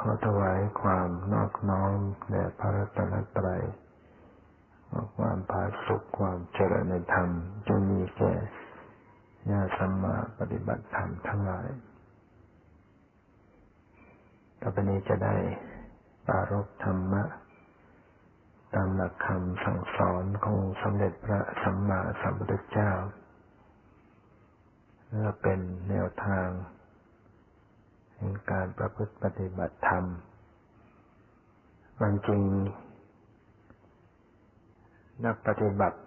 ขอถวายความนอบน้อมแด่พระรัตนตรัยความผาสุขความเจริญในธรรมจงมีแก่ญาสัมมาปฏิบัติธรรมทั้งหลายต่อไปนี้จะได้ปารบธรรมะ ตามหลักคำสั่งสอนของสมเด็จพระสัมมาสัมพุทธเจ้าเพื่อเป็นแนวทาง ในการประพฤติปฏิบัติธรรมวันจริง นักปฏิบัติ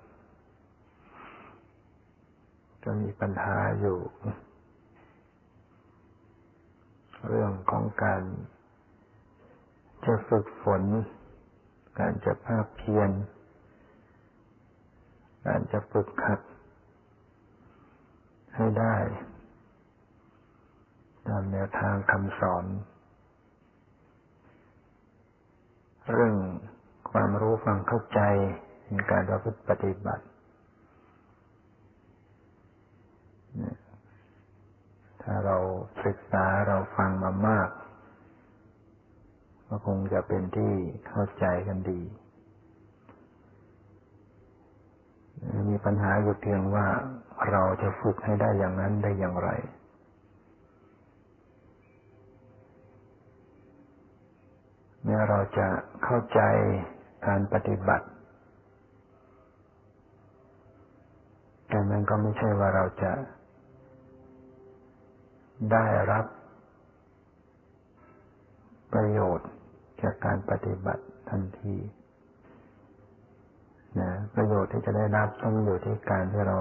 ก็มีปัญหาอยู่ เรื่องของการจะฝึกฝน การจะภาคเพียรการจะฝึกขัดให้ได้ ตามแนวทางคำสอน เรื่องความรู้ความเข้าใจในการประพฤติปฏิบัติถ้าเราศึกษาเราฟังมามาก ก็คงจะเป็นที่เข้าใจกันดี มีปัญหาอยู่เพียงว่าเราจะฝึกให้ได้อย่างนั้นได้อย่างไร เมื่อเราจะเข้าใจการปฏิบัติ แต่นั้นก็ไม่ใช่ว่าเราจะได้รับประโยชน์จากการปฏิบัติทันทีนะประโยชน์ที่จะได้รับต้องอยู่ที่การที่เรา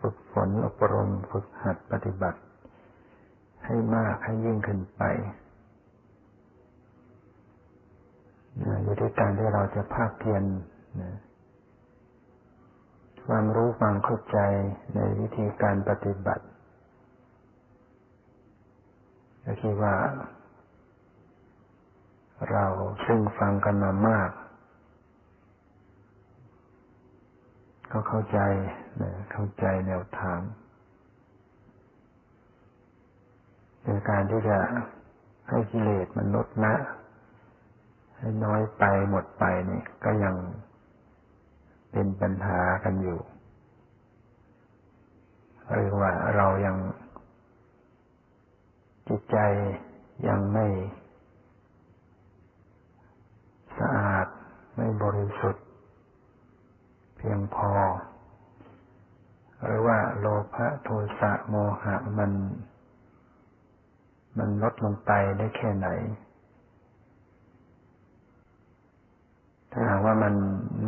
ฝึกฝนอบรม ฝึกหัดปฏิบัติ ให้มากให้ยิ่งขึ้นไป นะอยู่ที่การที่เราจะภาคเพียรนะความรู้ความเข้าใจในวิธีการปฏิบัติก็คิดว่า เราซึ่งฟังกันมามาก ก็เข้าใจนะเข้าใจแนวทางในการที่จะให้กิเลสมันลดละ น้อยไปหมดไปนี่ก็ยังเป็นปัญหากันอยู่หรือว่าเรายังจิตใจยังไม่สะอาดไม่บริสุทธิ์ เพียงพอ หรือว่าโลภะโทสะโมหะมัน มันลดลงไปได้แค่ไหน ถ้าหากว่ามัน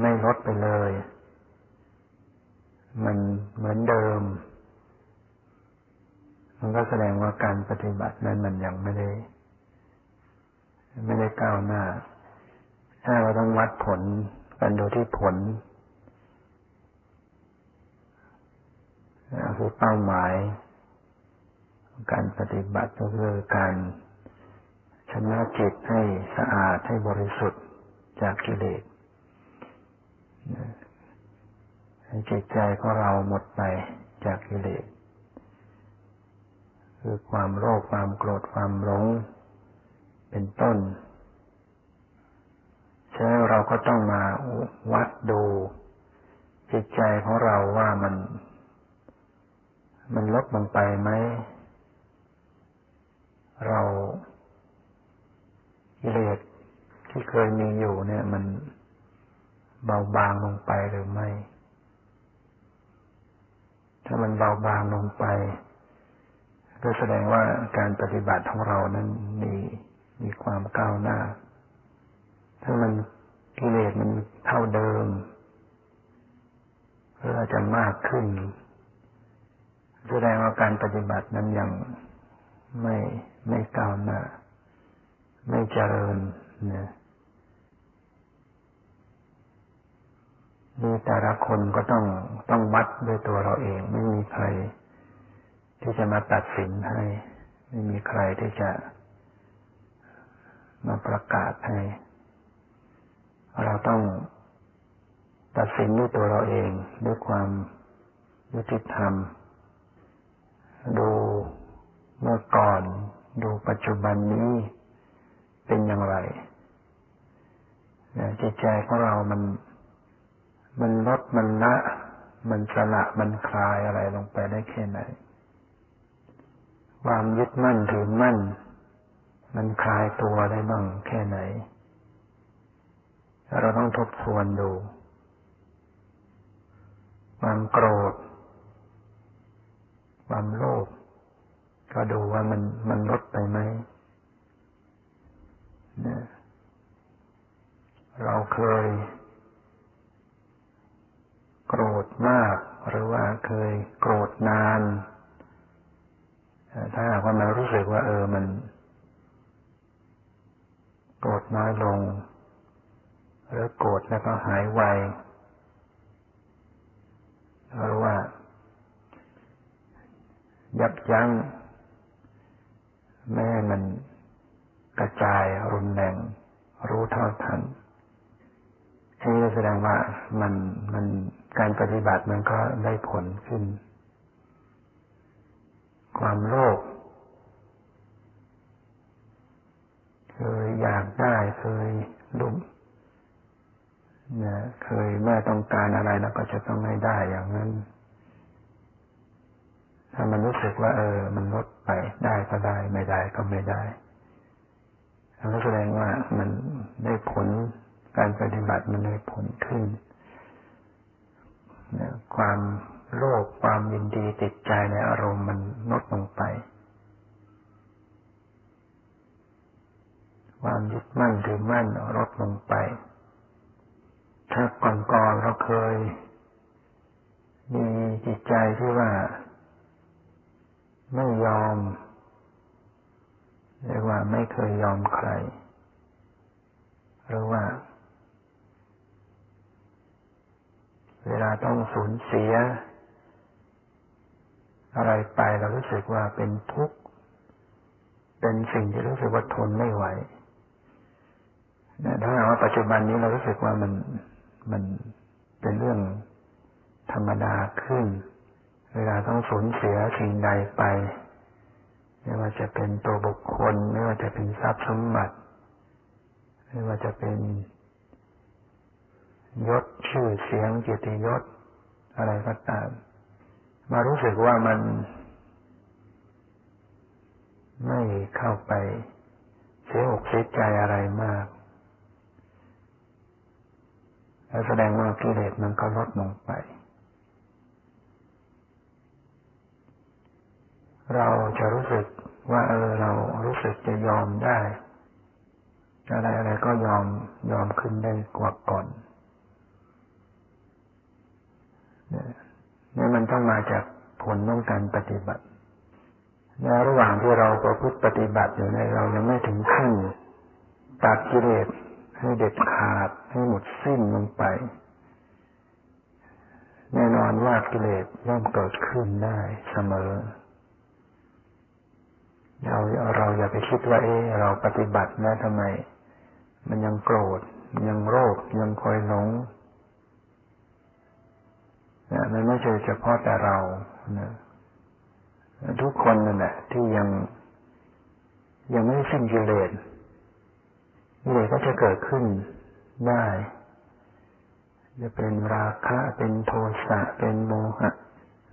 ไม่ลดไปเลย มันเหมือนเดิม มันก็แสดงว่าการปฏิบัตินั้นมันยังไม่ได้ ไม่ได้ก้าวหน้า ถ้าเราต้องวัดผลกันดูที่ผลคือเป้าหมาย การปฏิบัติก็คือการชนะจิตให้สะอาดให้บริสุทธิ์ จากกิเลสให้จิตใจของเราหมดไปจากกิเลสคือความโลภความโกรธความหลง เป็นต้นฉะนั้นเราก็ต้องมาวัดดู จิตใจของเราว่ามัน มันลดลงไปไหม เรากิเลส ที่เคยมีอยู่เนี่ย มันเบาบางลงไปหรือไม่ ถ้ามันเบาบางลงไป ก็แสดงว่าการปฏิบัติของเรานั้นมีมีความก้าวหน้า ถ้ามันกิเลสมันเท่าเดิมหรืออาจจะมากขึ้น แสดงว่าการปฏิบัตินั้นยังไม่ไม่ก้าวหน้า ไม่เจริญนะ นี่แต่ละคนก็ต้องต้องวัดด้วยตัวเราเอง ไม่มีใคร ที่จะมาตัดสินให้ ไม่มีใครที่จะมาประกาศให้ เราต้องตัดสินด้วยตัวเราเอง ด้วยความยุติธรรม ดูเมื่อก่อน ดูปัจจุบันนี้เป็นจิตใจของเรามัน มันลดมันละ มันสละมันคลายอะไรลงไปได้แค่ไหน ความยึดมั่นถือมั่น มันคลายตัวได้บ้างแค่ไหน เราต้องทบทวนดู ความโกรธ ความโลภก็ดูว่ามันมันลดไปไหมเนี่ยเราเคย รธมาก หรือว่าเคยโกรธนาน ถ้าหากว่ามันรู้สึกว่า เออมัน โกรธน้อยลง หรือโกรธแล้วก็หายไวหรือว่า ยับยั้งแม่มันกระจายรุนแรงรู้เท่าทันนี่แสดงว่ามันมัน การปฏิบัติมันก็ได้ผลขึ้น ความโลภเคยอยากได้เคยลุ่มเนี่ยเคยเมื่อต้องการอะไรแล้วก็จะต้องให้ได้อย่างนั้น ถ้ามันรู้สึกว่า เออ มันลดไปได้ก็ได้ ไม่ได้ก็ไม่ได้นั่นแสดงว่ามันได้ผลการปฏิบัติมันได้ผลขึ้น ความโลภความยินดีติดใจในอารมณ์มันลดลงไป ความยึดมั่นถือมั่นลดลงไป ถ้าก่อนๆเราเคย มีจิตใจที่ว่า ไม่ยอมเรียกว่าไม่เคยยอมใครหรือว่า เวลาต้องสูญเสีย อะไรไปเรารู้สึกว่าเป็นทุกข์ เป็นสิ่งที่รู้สึกว่าทนไม่ไหวถ้าว่าปัจจุบันนี้เรารู้สึกว่ามันมันเป็นเรื่องธรรมดาขึ้น เวลาต้องสูญเสียสิ่งใดไป ไม่ว่าจะเป็นตัวบุคคล ไม่ว่าจะเป็นทรัพย์สมบัติ ไม่ว่าจะเป็น ยศชื่อเสียงเกียรติยศ อะไรก็ตาม มารู้สึกว่ามัน ไม่เข้าไป เสียอกเสียใจอะไรมากแล้วแสดงว่ากิเลสมันก็ลดลงไป เราจะรู้สึกว่าเออเรารู้สึกจะยอมได้ อะไรอะไรก็ยอมยอมขึ้นได้กว่าก่อน นี่มันต้องมาจากผลของการปฏิบัติในระหว่างที่เราประพฤติปฏิบัติอยู่ในเรายังไม่ถึงขั้นตัดกิเลสให้เด็ดขาดให้หมดสิ้นลงไป แน่นอนว่ากิเลสย่อมเกิดขึ้นได้เสมอ เราเราอย่าไปคิดว่าเออเราปฏิบัติแล้วทำไม มันยังโกรธ ยังโรคยังคอยหลง นะมันไม่ใช่เฉพาะแต่เรานะทุกคนนั่นแหละที่ยังยังไม่สิ้นกิเลสกิเลสก็จะเกิดขึ้นได้ จะเป็นราคะ เป็นโทสะ เป็นโมหะ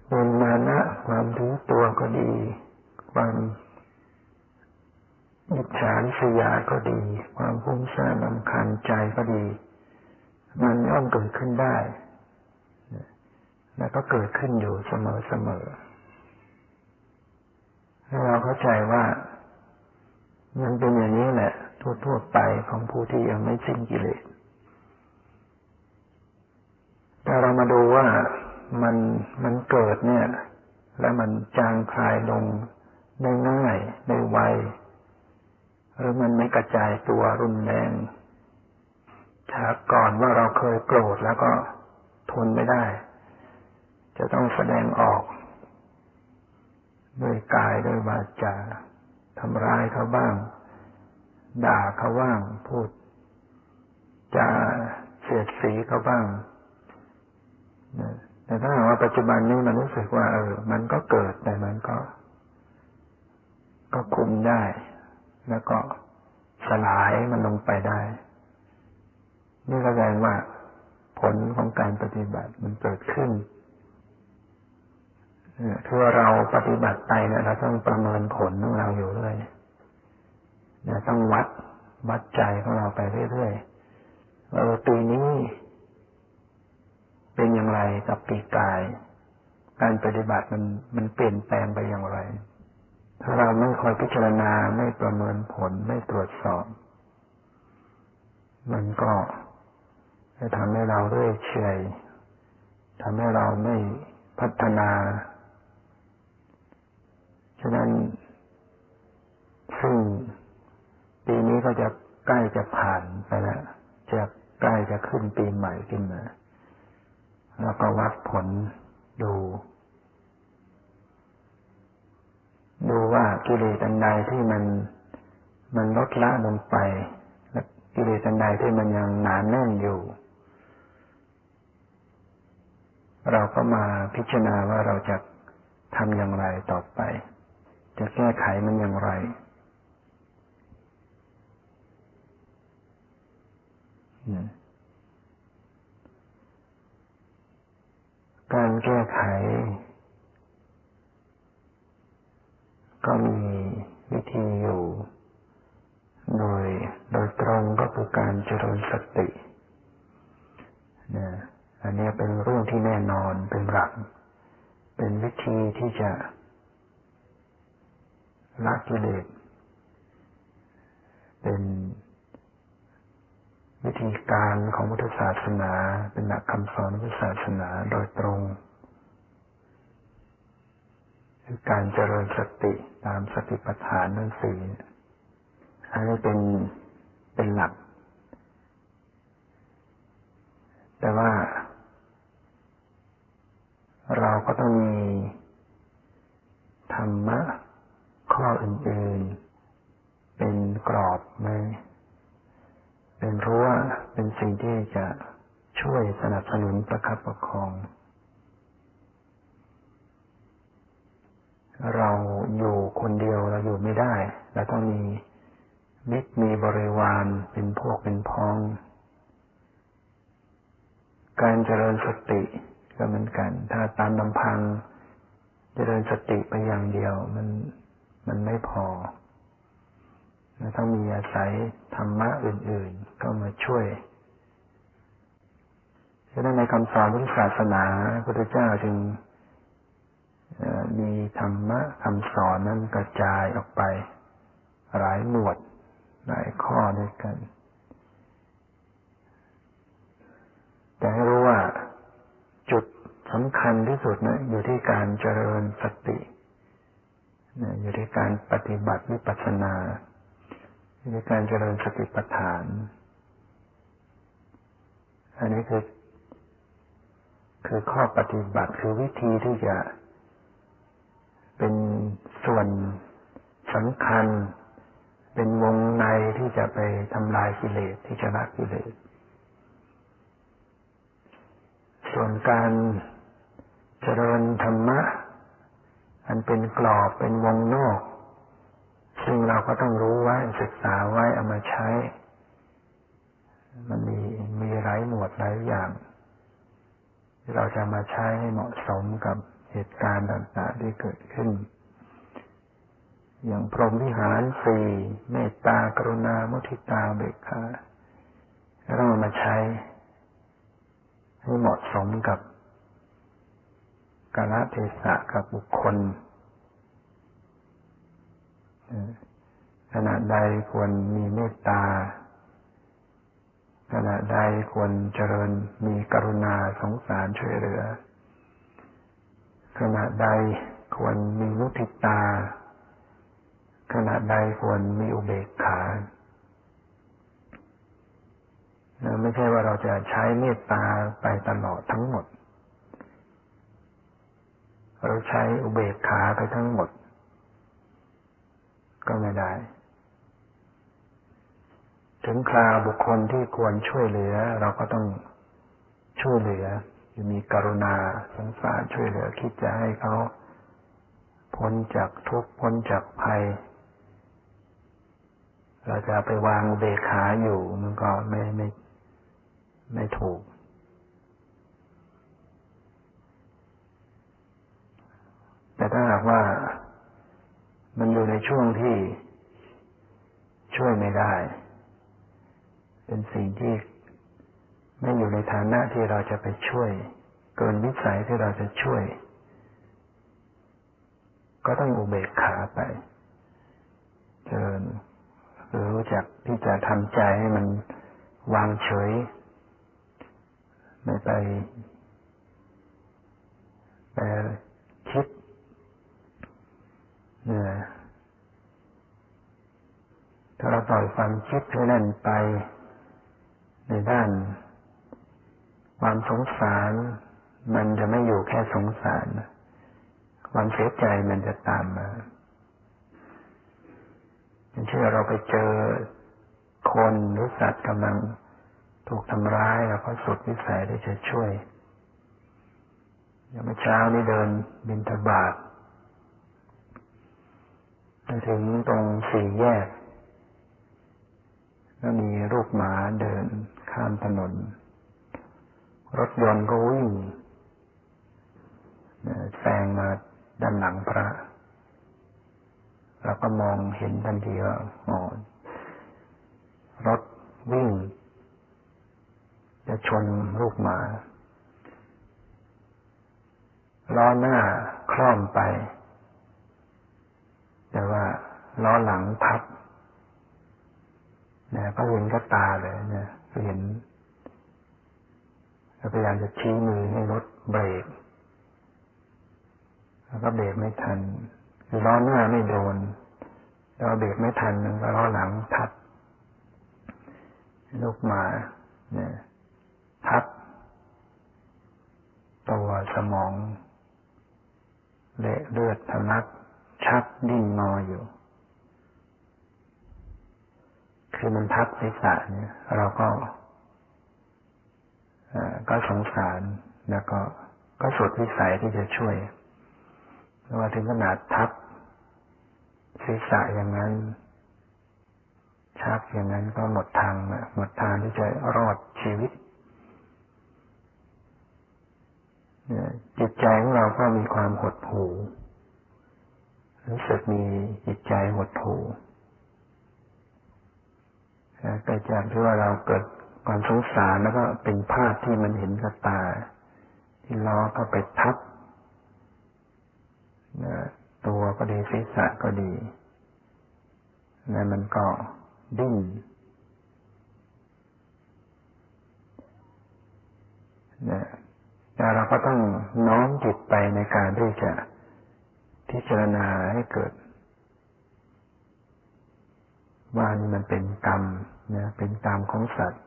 เป็นมานะ ความรู้ตัวก็ดี ความอิจฉาริษยาก็ดี ความพุ่งสร้างลำคันใจก็ดี มันย่อมเกิดขึ้นได้ แล้วก็เกิดขึ้นอยู่เสมอเสมอให้เราเข้าใจว่ามันเป็นอย่างนี้แหละทั่วๆไปของผู้ที่ยังไม่สิ้นกิเลส แต่เรามาดูว่ามันมันเกิดเนี่ย แล้วมันจางคลายลงได้ง่ายได้ไวหรือมันไม่กระจายตัวรุนแรงจากก่อนว่าเราเคยโกรธแล้วก็ทนไม่ได้ จะต้องแสดงออกด้วยกายด้วยวาจาทำร้ายเขาบ้าง ด่าเขาบ้าง พูดจะเสียดสีเขาบ้างแต่ถ้าหากว่าปัจจุบันนี้มันรู้สึกว่า เออ มันก็เกิดแต่มันก็ ก็คุมได้ แล้วก็สลายมันลงไปได้ นี่แสดงว่าผลของการปฏิบัติมันเกิดขึ้น คือเราปฏิบัติไปเนี่ยเราต้องประเมินผลของเราอยู่เรื่อยเนี่ยต้องวัดวัดใจของเราไปเรื่อยๆว่าปีนี้ เป็นอย่างไรกับปีกาย การปฏิบัติมันมันเปลี่ยนแปลงไปอย่างไร ถ้าเราไม่คอยพิจารณาไม่ประเมินผลไม่ตรวจสอบ มันก็จะทำให้เราเรื่อยเฉยทำให้เราไม่พัฒนา ฉะนั้นซึ่งปีนี้ก็จะใกล้จะผ่านไปแล้วจะใกล้จะขึ้นปีใหม่ขึ้นมา แล้วก็วัดผลดู ดูว่ากิเลสอันใดที่มันมันลดละลงไปและกิเลสอันใดที่มันยังหนานแน่นอยู่ เราก็มาพิจารณาว่าเราจะทำอย่างไรต่อไป จะแก้ไขมันอย่างไร การแก้ไข ก็มีวิธีอยู่ โดยโดยตรงก็คือการเจริญสตินะอันนี้เป็นเรื่องที่แน่นอนเป็นหลัก เป็นวิธีที่จะ ละกิเลสเป็นวิธีการของพุทธศาสนา เป็นหลักคำสอนพุทธศาสนาโดยตรงคือการเจริญสติตามสติปัฏฐานนั่นสี่อันนี้เป็นเป็นหลัก แต่ว่า เราก็ต้องมีธรรมะ ข้ออื่นๆ เป็นกรอบไหมเป็นรั้วเป็นสิ่งที่จะช่วยสนับสนุนประคับประคอง เราอยู่คนเดียวเราอยู่ไม่ได้เราต้องมีมิตรมีบริวารเป็นพวกเป็นพ้อง การเจริญสติก็เหมือนกัน ถ้าตามลำพัง เจริญสติไปอย่างเดียวมัน มันไม่พอต้องมีอาศัยธรรมะอื่น ๆ ก็มาช่วยฉะนั้นในคำสอนพุทธศาสนาพระพุทธเจ้าจึงมีธรรมะคำสอนนั้นกระจายออกไป หลายหมวด หลายข้อด้วยกัน แต่ให้รู้ว่าจุดสำคัญที่สุดนะอยู่ที่การเจริญสติ อยู่ที่การปฏิบัติวิปัสสนาอยู่ที่การเจริญสติปัฏฐาน อันนี้คือคือข้อปฏิบัติคือวิธีที่จะเป็นส่วนสำคัญ เป็นวงในที่จะไปทำลายกิเลสที่จะละกิเลส ส่วนการเจริญธรรมะ อันเป็นกรอบเป็นวงนอก ซึ่งเราก็ต้องรู้ไว้ศึกษาไว้เอามาใช้ มันมีมีหลายหมวดหลายอย่าง ที่เราจะมาใช้ให้เหมาะสมกับเหตุการณ์ต่างๆที่เกิดขึ้น อย่างพรหมวิหารสี่เมตตากรุณามุทิตาเบิกขาเรามาใช้ให้เหมาะสมกับ กาลเทศะกับบุคคลขณะใดควรมีเมตตาขณะใดควรเจริญมีกรุณาสงสารช่วยเหลือ ขณะใดควรมีมุทิตา ขณะใดควรมีอุเบกขาไม่ใช่ว่าเราจะใช้เมตตาไปตลอดทั้งหมด เราใช้อุเบกขาไปทั้งหมด ก็ไม่ได้ ถึงคราวบุคคลที่ควรช่วยเหลือ เราก็ต้องช่วยเหลือมีกรุณาสงสารช่วยเหลือ คิดจะให้เขาพ้นจากทุกข์พ้นจากภัย เราจะไปวางเบกขาอยู่มันก็ไม่ไม่ไม่ถูก แต่ถ้าหากว่ามันอยู่ในช่วงที่ช่วยไม่ได้ เป็นสิ่งที่ไม่อยู่ในฐานะที่เราจะไปช่วย เกินวิสัยที่เราจะช่วย ก็ต้องอุเบกขาไป เจริญรู้จักที่จะทำใจให้มันวางเฉย ไม่ไปไปคิด ถ้าเราปล่อยความคิดให้นั่นไป ในด้าน ความสงสาร มันจะไม่อยู่แค่สงสาร ความเสียใจมันจะตามมาเช่นเราไปเจอคนหรือสัตว์กำลังถูกทำร้ายเราก็สุดวิสัยที่จะช่วยอย่างเมื่อเช้านี้เดินบินทบาท ไปถึงตรงสี่แยก ก็มีรูปหมาเดินข้ามถนน รถยนต์ก็วิ่งแซงมาด้านหลังพระเราก็มองเห็นทันทีว่าอ๋อรถวิ่ง จะชนลูกหมาล้อหน้าคล่อมไป แต่ว่าล้อหลังพับนะก็เห็นก็ตาเลยเนี่ยเห็นพยายามจะชี้มือให้รถเบรกแล้วก็เบรกไม่ทันล้อหน้าไม่โดนเราเบรกไม่ทันก็ล้อหลังทับลูกหมาเนี่ยทับตัวสมองเละเลือดทะลัก ชักดิ้นงออยู่ คือมันทับศีรษะเนี่ยเราก็ก็สงสารแล้วก็ก็สุดวิสัยที่จะช่วยว่าถึงขนาดทับศีรษะอย่างนั้น ชักอย่างนั้นก็หมดทางหมดทางที่จะรอดชีวิตจิตใจของเราก็มีความหดหู่ รู้สึกมีจิตใจหดหู่เกิดจากที่ว่าเราเกิดความสงสารแล้วก็เป็นภาพที่มันเห็นกับตา ที่ล้อก็ไปทับตัวก็ดีศีรษะก็ดีแล้วมันก็ดิ้นนะแต่เราก็ต้องน้อมจิตไปในการที่จะ พิจารณาให้เกิด ว่านี่มันเป็นกรรมนะเป็นกรรมของสัตว์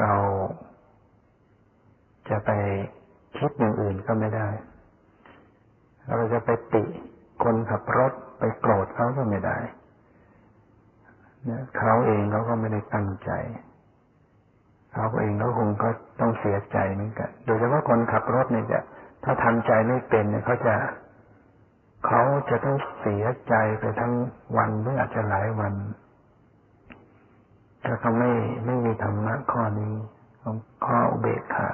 เราจะไปคิดอย่างอื่นก็ไม่ได้ เราจะไปติคนขับรถไปโกรธเขาก็ไม่ได้เนี่ยเขาเองเขาก็ไม่ได้ตั้งใจ เขาเองเขาคงก็ต้องเสียใจเหมือนกัน โดยเฉพาะคนขับรถเนี่ยจะ ถ้าทำใจไม่เป็นเนี่ยเขาจะเขาจะต้องเสียใจไปทั้งวันหรืออาจจะหลายวัน ถ้าเขาไม่ไม่มีธรรมะข้อนี้ของข้ออุเบกขา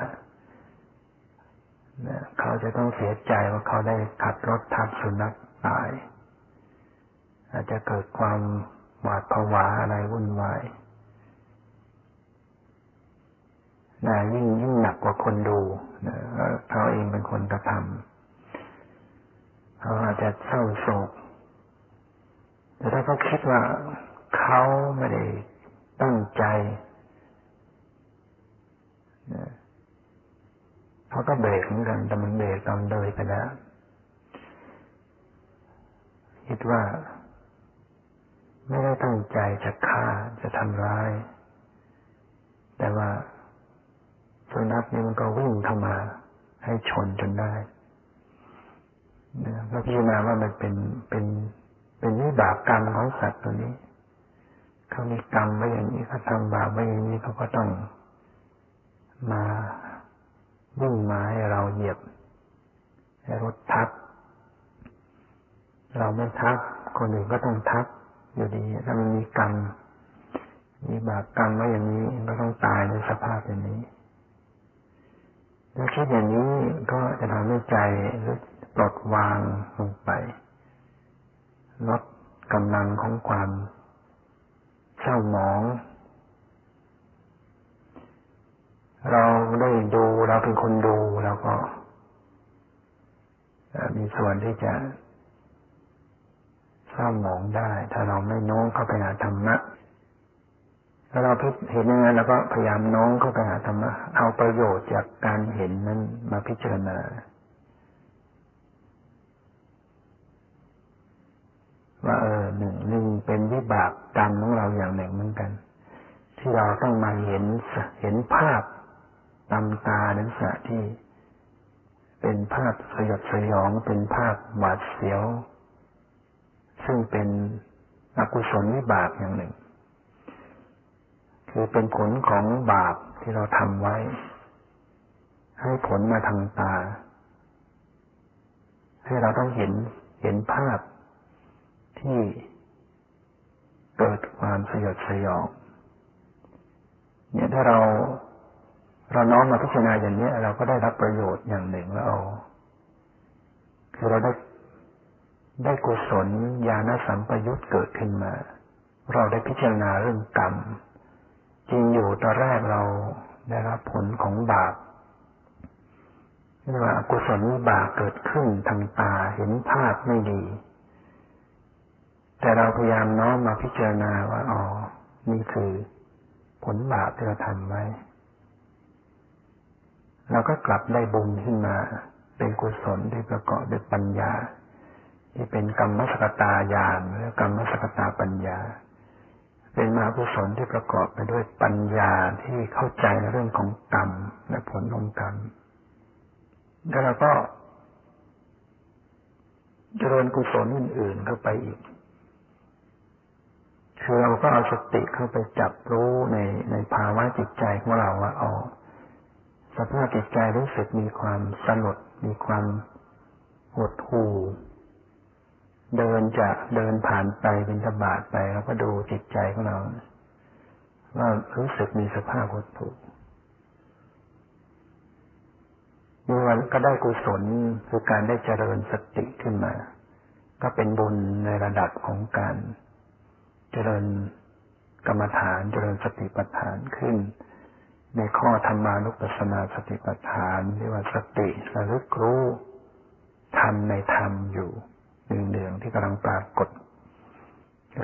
เขาจะต้องเสียใจว่าเขาได้ขับรถทับสุนัขตาย อาจจะเกิดความหวาดผวาอะไรวุ่นวาย นะยิ่งยิ่งหนักกว่าคนดูนะเขาเองเป็นคนกระทำเขาอาจจะเศร้าโศก แต่ถ้าเขาคิดว่าเขาไม่ได้ตั้งใจนะเขาก็เบรกเหมือนกัน แต่มันเบรกตอนเลยไปแล้วคิดว่าไม่ได้ตั้งใจจะฆ่าจะทำร้าย แต่ว่า สุนัขนี่มันก็วิ่งเข้ามา ให้ชนจนได้ก็พิจารณาว่ามันเป็นเป็นเป็นวิบากกรรมของสัตว์ตัวนี้ เขามีกรรมไว้อย่างนี้เขาทำบาปไว้อย่างนี้เขาก็ต้องมาวิ่งมาให้เราเหยียบให้รถทับ เราไม่ทับ คนอื่นก็ต้องทับ อยู่ดี ถ้ามันมีกรรม มีบาปกรรมไว้อย่างนี้ก็ต้องตายในสภาพอย่างนี้ ถ้าคิดอย่างนี้ก็จะทำให้ใจปลดวางลงไป ลดกำลังของความเศร้าหมอง เราได้ดูเราเป็นคนดูเราก็มีส่วนที่จะเศร้าหมองได้ ถ้าเราไม่น้องเข้าไปหาธรรมะ ถ้าเราเห็นอย่างนั้นเราก็พยายามน้องเข้าไปหาธรรมะเอาประโยชน์จากการเห็นนั้นมาพิจารณาว่าเออหนึ่งหนึ่งเป็นวิบากกรรมของเราอย่างหนึ่งเหมือนกัน ที่เราต้องมาเห็นเห็นภาพตำตานั้นสะที่ เป็นภาพสยดสยองเป็นภาพหวาดเสียว ซึ่งเป็นอกุศลวิบากอย่างหนึ่ง คือเป็นผลของบาปที่เราทำไว้ ให้ผลมาทางตา ให้เราต้องเห็นเห็นภาพที่เกิดความสยดสยองเนี่ยถ้าเราเราน้อมมาพิจารณาอย่างนี้เราก็ได้รับประโยชน์อย่างหนึ่งแล้วเอาคือเราได้ได้กุศลญาณสัมปยุตเกิดขึ้นมา เราได้พิจารณาเรื่องกรรม จริงอยู่ตอนแรกเราได้รับผลของบาปเรียกว่ากุศลบากเกิดขึ้นทางตาเห็นภาพไม่ดี แต่เราพยายามน้อมมาพิจารณาว่าอ๋อนี่คือ ผลบาปที่เราทำไว้เราก็กลับได้บุญขึ้นมา เป็นกุศลที่ประกอบด้วยปัญญา ที่เป็นกรรมสกตาญาณหรือกรรมสกตาปัญญา เป็นมหากุศลที่ประกอบไปด้วยปัญญาที่เข้าใจในเรื่องของกรรมและผลของกรรมแล้วเราก็เจริญกุศลอื่น ๆ เข้าไปอีก คือเราก็เอาสติเข้าไปจับรู้ในในภาวะจิตใจของเราว่าอ๋อสภาพจิตใจรู้สึกมีความสลด มีความหดหู่ เดินจะเดินผ่านไปเป็นตบาดไปแล้วก็ดูจิตใจของเรา ว่ารู้สึกมีสภาพวัตถุมีวันก็ได้กุศลคือการได้เจริญสติขึ้นมา ก็เป็นบุญในระดับของการเจริญกรรมฐานเจริญสติปัฏฐานขึ้น ในข้อธรรมานุปัสสนาสติปัฏฐานเรียกว่าสติระลึกรู้ทำในธรรมอยู่ เหลืองๆที่กำลังปรากฏ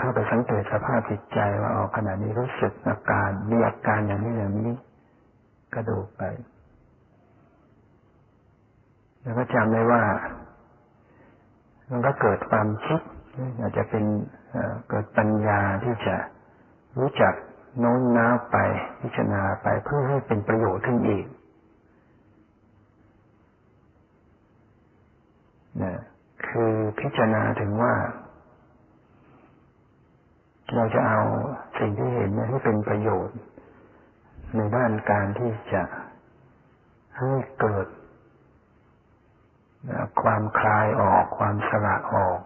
เข้าไปสังเกตสภาพจิตใจว่าออกขณะนี้รู้สึกอาการมีอาการอย่างนี้อย่างนี้ก็ดูไป แล้วก็จำได้ว่า มันก็เกิดความคิดอาจจะเป็นเกิดปัญญาที่จะรู้จักโน้มน้าวไปพิจารณาไปเพื่อให้เป็นประโยชน์ขึ้นอีกนะ คือพิจารณาถึงว่า เราจะเอาสิ่งที่เห็นให้เป็นประโยชน์ ในด้านการที่จะให้เกิด ความคลายออก ความสละออก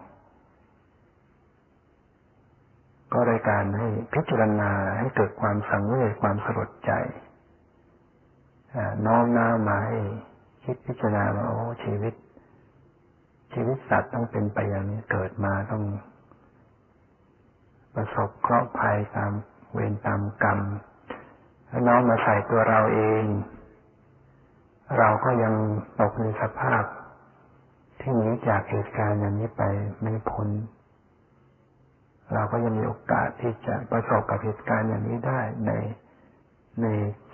ก็ได้การให้พิจารณาให้เกิดความสังเวชความสลดใจน้อมน้ามาให้คิดพิจารณาว่าโอ้ชีวิต ชีวิตสัตว์ต้องเป็นไปอย่างนี้เกิดมาต้อง ประสบเคราะห์ภัยตามเวรตามกรรมแล้วน้องมาใส่ตัวเราเอง เราก็ยังตกในสภาพ ที่หนีจากเหตุการณ์อย่างนี้ไปไม่พ้นเราก็ยังมีโอกาสที่จะประสบกับเหตุการณ์อย่างนี้ได้ในใน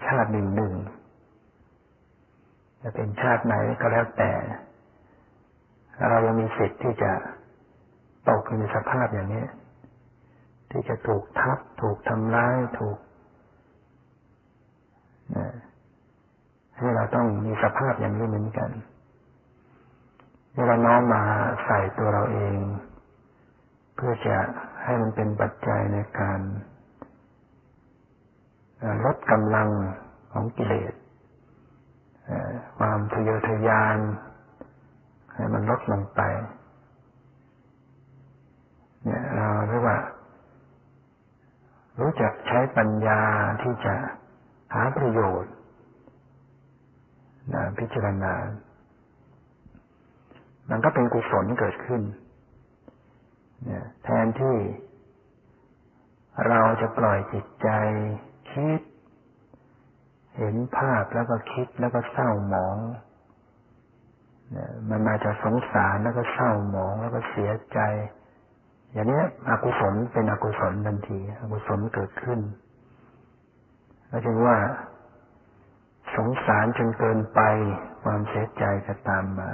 ชาติหนึ่งหนึ่งจะเป็นชาติไหนก็แล้วแต่ เรายังมีสิทธิ์ที่จะตกอยู่ในสภาพอย่างนี้ ที่จะถูกทับ ถูกทำร้าย ถูกให้เราต้องมีสภาพอย่างนี้เหมือนกันเวลาน้อมมาใส่ตัวเราเอง เพื่อจะให้มันเป็นปัจจัยในการลดกำลังของกิเลสความทะเยอทะยาน ให้มันลดลงไป เนี่ยเราเรียกว่า รู้จักใช้ปัญญาที่จะหาประโยชน์นะพิจารณา มันก็เป็นกุศลเกิดขึ้น เนี่ย แทนที่เราจะปล่อยจิตใจคิด เห็นภาพแล้วก็คิดแล้วก็เศร้าหมอง มันมาจากสงสารแล้วก็เศร้าหมองแล้วก็เสียใจ อย่างนี้อกุศลเป็นอกุศลทันที อกุศลเกิดขึ้นก็จึงว่า สงสารจนเกินไปความเสียใจจะตามมา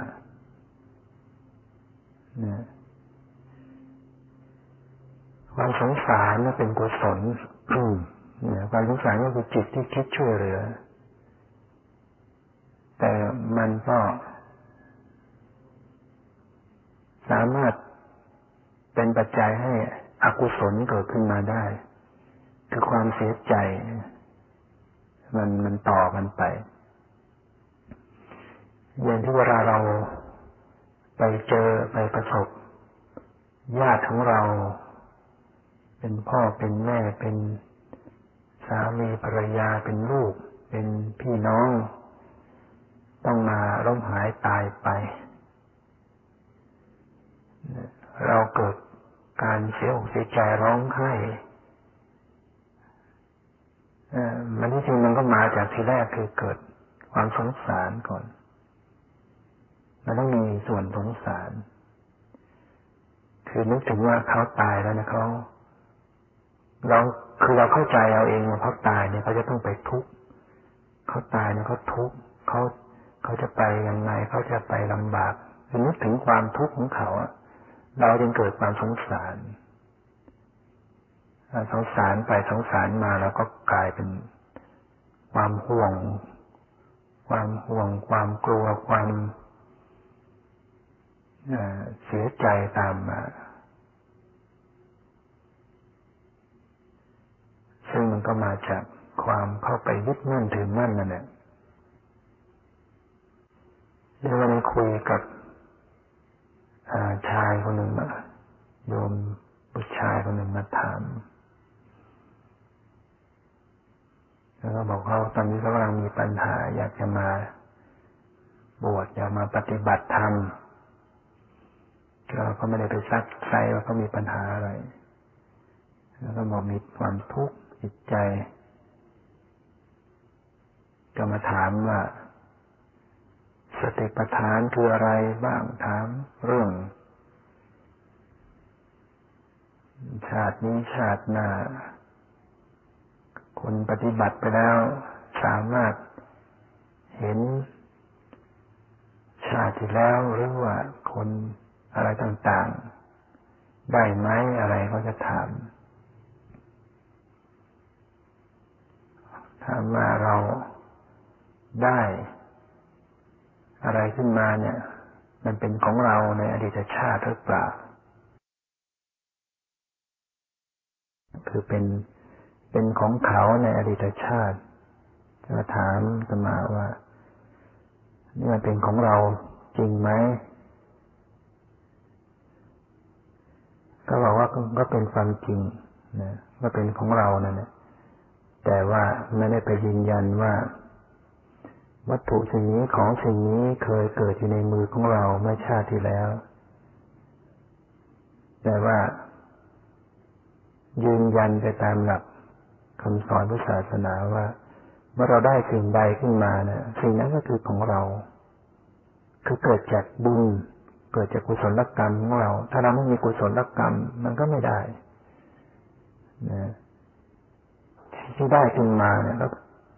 ความสงสารนั่นเป็นกุศลเนี่ยความสงสารก็คือจิตที่คิดช่วยเหลือ แต่มันก็ สามารถเป็นปัจจัยให้อกุศลเกิดขึ้นมาได้ คือความเสียใจ มันมันต่อกันไปอย่างที่เวลาเราไปเจอไปประสบ ญาติของเรา เป็นพ่อเป็นแม่เป็นสามีภรรยาเป็นลูก เป็นพี่น้อง ต้องมาล้มหายตายไป เราเกิดการเสียอกเสียใจร้องไห้มันที่จริงมันก็มาจากทีแรกคือเกิดความสงสารก่อน มันต้องมีส่วนสงสาร คือนึกถึงว่าเขาตายแล้วนะเขาเราคือเราเข้าใจเอาเองว่าเขาตายเนี่ยเขาจะต้องไปทุกข์เขาตายเนี่ยเขาทุกข์เขาเขาจะไปยังไงเขาจะไปลำบากคือนึกถึงความทุกข์ของเขาอะ เราจึงเกิดความสงสารสงสารไปสงสารมาแล้วก็กลายเป็นความห่วง ความห่วง ความกลัว ความเสียใจตามมา ซึ่งมันก็มาจากความเข้าไปยึดมั่นถือมั่นนั่นแหละเดี๋ยววันนี้คุยกับ ชายคนหนึ่งมาโยมผู้ชายคนหนึ่งมาถาม แล้วก็บอกเขาตอนนี้เขากำลังมีปัญหา อยากจะมาบวชอยากมาปฏิบัติธรรมเราก็ไม่ได้ไปซักไซว่าเขามีปัญหาอะไร แล้วก็บอกมีความทุกข์จิตใจ ก็มาถามว่า สติปัฏฐานคืออะไรบ้างถามเรื่อง ชาตินี้ชาติหน้าคนปฏิบัติไปแล้วสามารถเห็นชาติที่แล้วหรือว่าคนอะไรต่างๆ ได้ไหมอะไรก็จะถามถ้ามว่าเราได้ อะไรขึ้นมาเนี่ย มันเป็นของเราในอดีตชาติหรือเปล่า คือเป็นเป็นของเขาในอดีตชาติจะถามสมาว่า นี่มันเป็นของเราจริงไหมก็บอกว่าก็เป็นความจริงนะว่าเป็นของเรานั่นแหละแต่ว่าไม่ได้ไปยืนยันว่า วัตถุสิ่งนี้ของสิ่งนี้เคยเกิดอยู่ในมือของเราเมื่อชาติที่แล้ว แต่ว่า ยืนยันไปตามหลักคำสอนพุทธศาสนาว่า เมื่อเราได้สิ่งใดขึ้นมาเนะี่ยสิ่งนั้นก็คือของเรา คือเกิดจากบุญ เกิดจากกุศลกรรมของเรา ถ้าเราไม่มีกุศลกรรม มันก็ไม่ได้นะที่ได้ขึ้นมาเนี่ยก็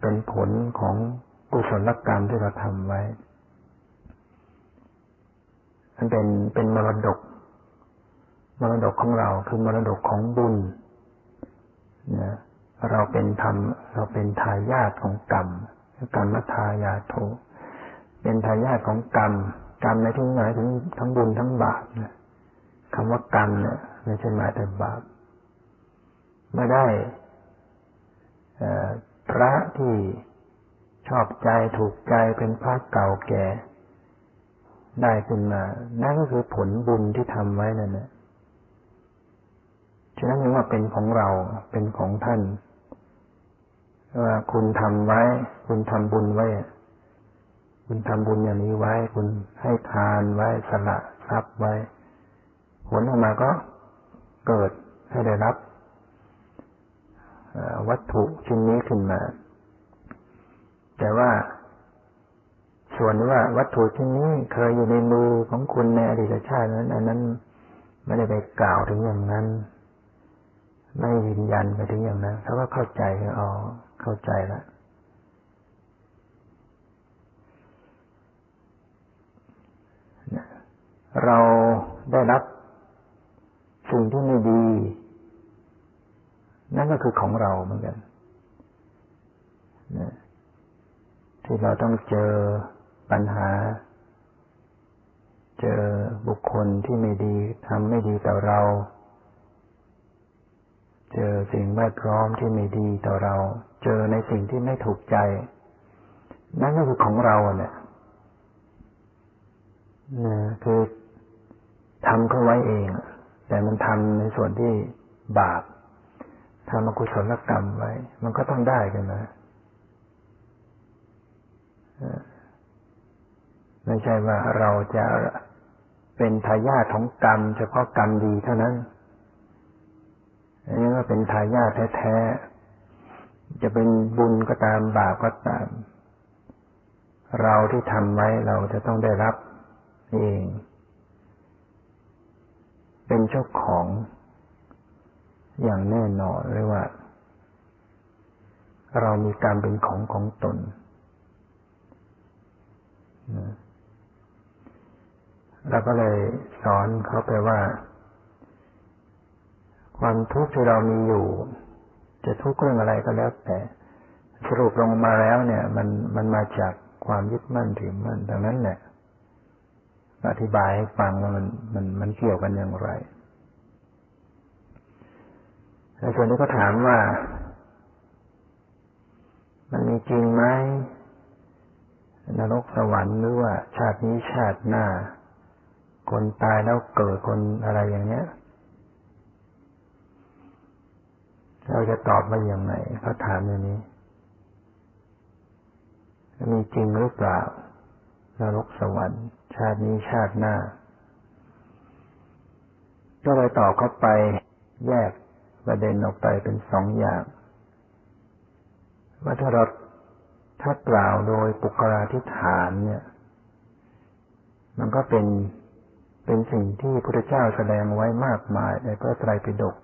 เป็นผลของ กุศลกรรมที่เราทำไว้ มันเป็นเป็นมรดก มรดกของเราคือมรดกของบุญนะเราเป็นธรรม เราเป็นทายาทของกรรมกรรมทายาโทเป็นทายาทของกรรม กรรมในที่หมายถึงทั้งบุญทั้งบาปนะคำว่ากรรมเนี่ยไม่ใช่หมายแต่บาปไม่ได้พระที่ ชอบใจถูกใจเป็นพระเก่าแก่ ได้ขึ้นมา นั่นก็คือผลบุญที่ทำไว้นั่นแหละฉะนั้นว่าเป็นของเราเป็นของท่านว่าคุณทำไว้ คุณทำบุญไว้ คุณทำบุญอย่างนี้ไว้ คุณให้ทานไว้สละทรัพย์ไว้ ผลออกมาก็เกิดให้ได้รับวัตถุชิ้นนี้ขึ้นมา แต่ว่า ส่วนว่าวัตถุชิ้นนี้เคยอยู่ในมือของคุณในอดีตชาตินั้น อันนั้นไม่ได้ไปกล่าวถึงอย่างนั้น ไม่ยืนยันไปถึงอย่างนั้นเขาก็เข้าใจอ๋อเข้าใจแล้วเราได้รับสิ่งที่ไม่ดี นั่นก็คือของเราเหมือนกัน ที่เราต้องเจอปัญหา เจอบุคคลที่ไม่ดีทำไม่ดีต่อเรา เจอสิ่งแวดล้อมที่ไม่ดีต่อเรา เจอในสิ่งที่ไม่ถูกใจ นั่นก็คือของเราเนี่ยนะคือทำเขาไว้เอง แต่มันทำในส่วนที่บาปทำอกุศลกรรมไว้ มันก็ต้องได้กันนะ ไม่ใช่ว่าเราจะเป็นทายาทของกรรม เฉพาะกรรมดีเท่านั้นอันนี้ก็เป็นทายาทแท้ๆ จะเป็นบุญก็ตามบาปก็ตาม เราที่ทำไว้เราจะต้องได้รับเอง เป็นเจ้าของอย่างแน่นอนเลยว่า เรามีการเป็นของของตน เราก็เลยสอนเขาไปว่า ความทุกข์ที่เรามีอยู่ จะทุกข์เรื่องอะไรก็แล้วแต่ สรุปลงมาแล้วเนี่ย มันมันมาจากความยึดมั่นถือมั่นดังนั้นเนี่ยอธิบายให้ฟังว่ามันมันมันเกี่ยวกันอย่างไรในส่วนนี้ก็ถามว่า มันมีจริงไหม นรกสวรรค์หรือว่าชาตินี้ชาติหน้า คนตายแล้วเกิดคนอะไรอย่างเนี้ย เราจะตอบมาอย่างไรเขาถามอย่างนี้มีจริงหรือเปล่านรกสวรรค์ ชาตินี้ชาติหน้า ก็เลยตอบเข้าไปแยกประเด็นออกไปเป็นสองอย่างว่าถ้าเรา ถ้ากล่าวโดยปุกราธิฐานเนี่ย มันก็เป็นเป็นสิ่งที่พระพุทธเจ้าแสดงไว้มากมายในพระไตรปิฎก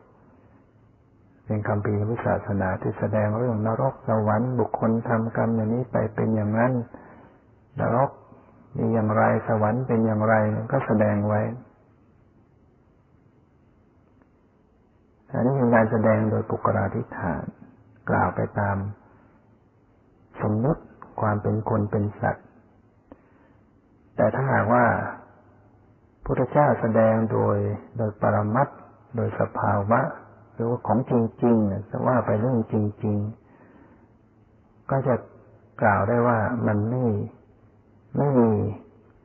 เป็นคำพีวิศาสนาที่แสดงเรื่องนรกสวรรค์บุคคลทำกรรมอย่างนี้ไปเป็นอย่างนั้น นรกมีอย่างไรสวรรค์เป็นอย่างไรก็แสดงไว้อันนี้เป็นการแสดงโดยปุกราธิฐาน กล่าวไปตาม สมมติความเป็นคนเป็นสัตว์ แต่ถ้าหากว่าพุทธเจ้าแสดงโดยโดยปรมัตโดยสภาวะ หรือว่าของจริงๆจะว่าไปเรื่องจริง ๆ ก็จะกล่าวได้ว่ามันไม่ไม่มี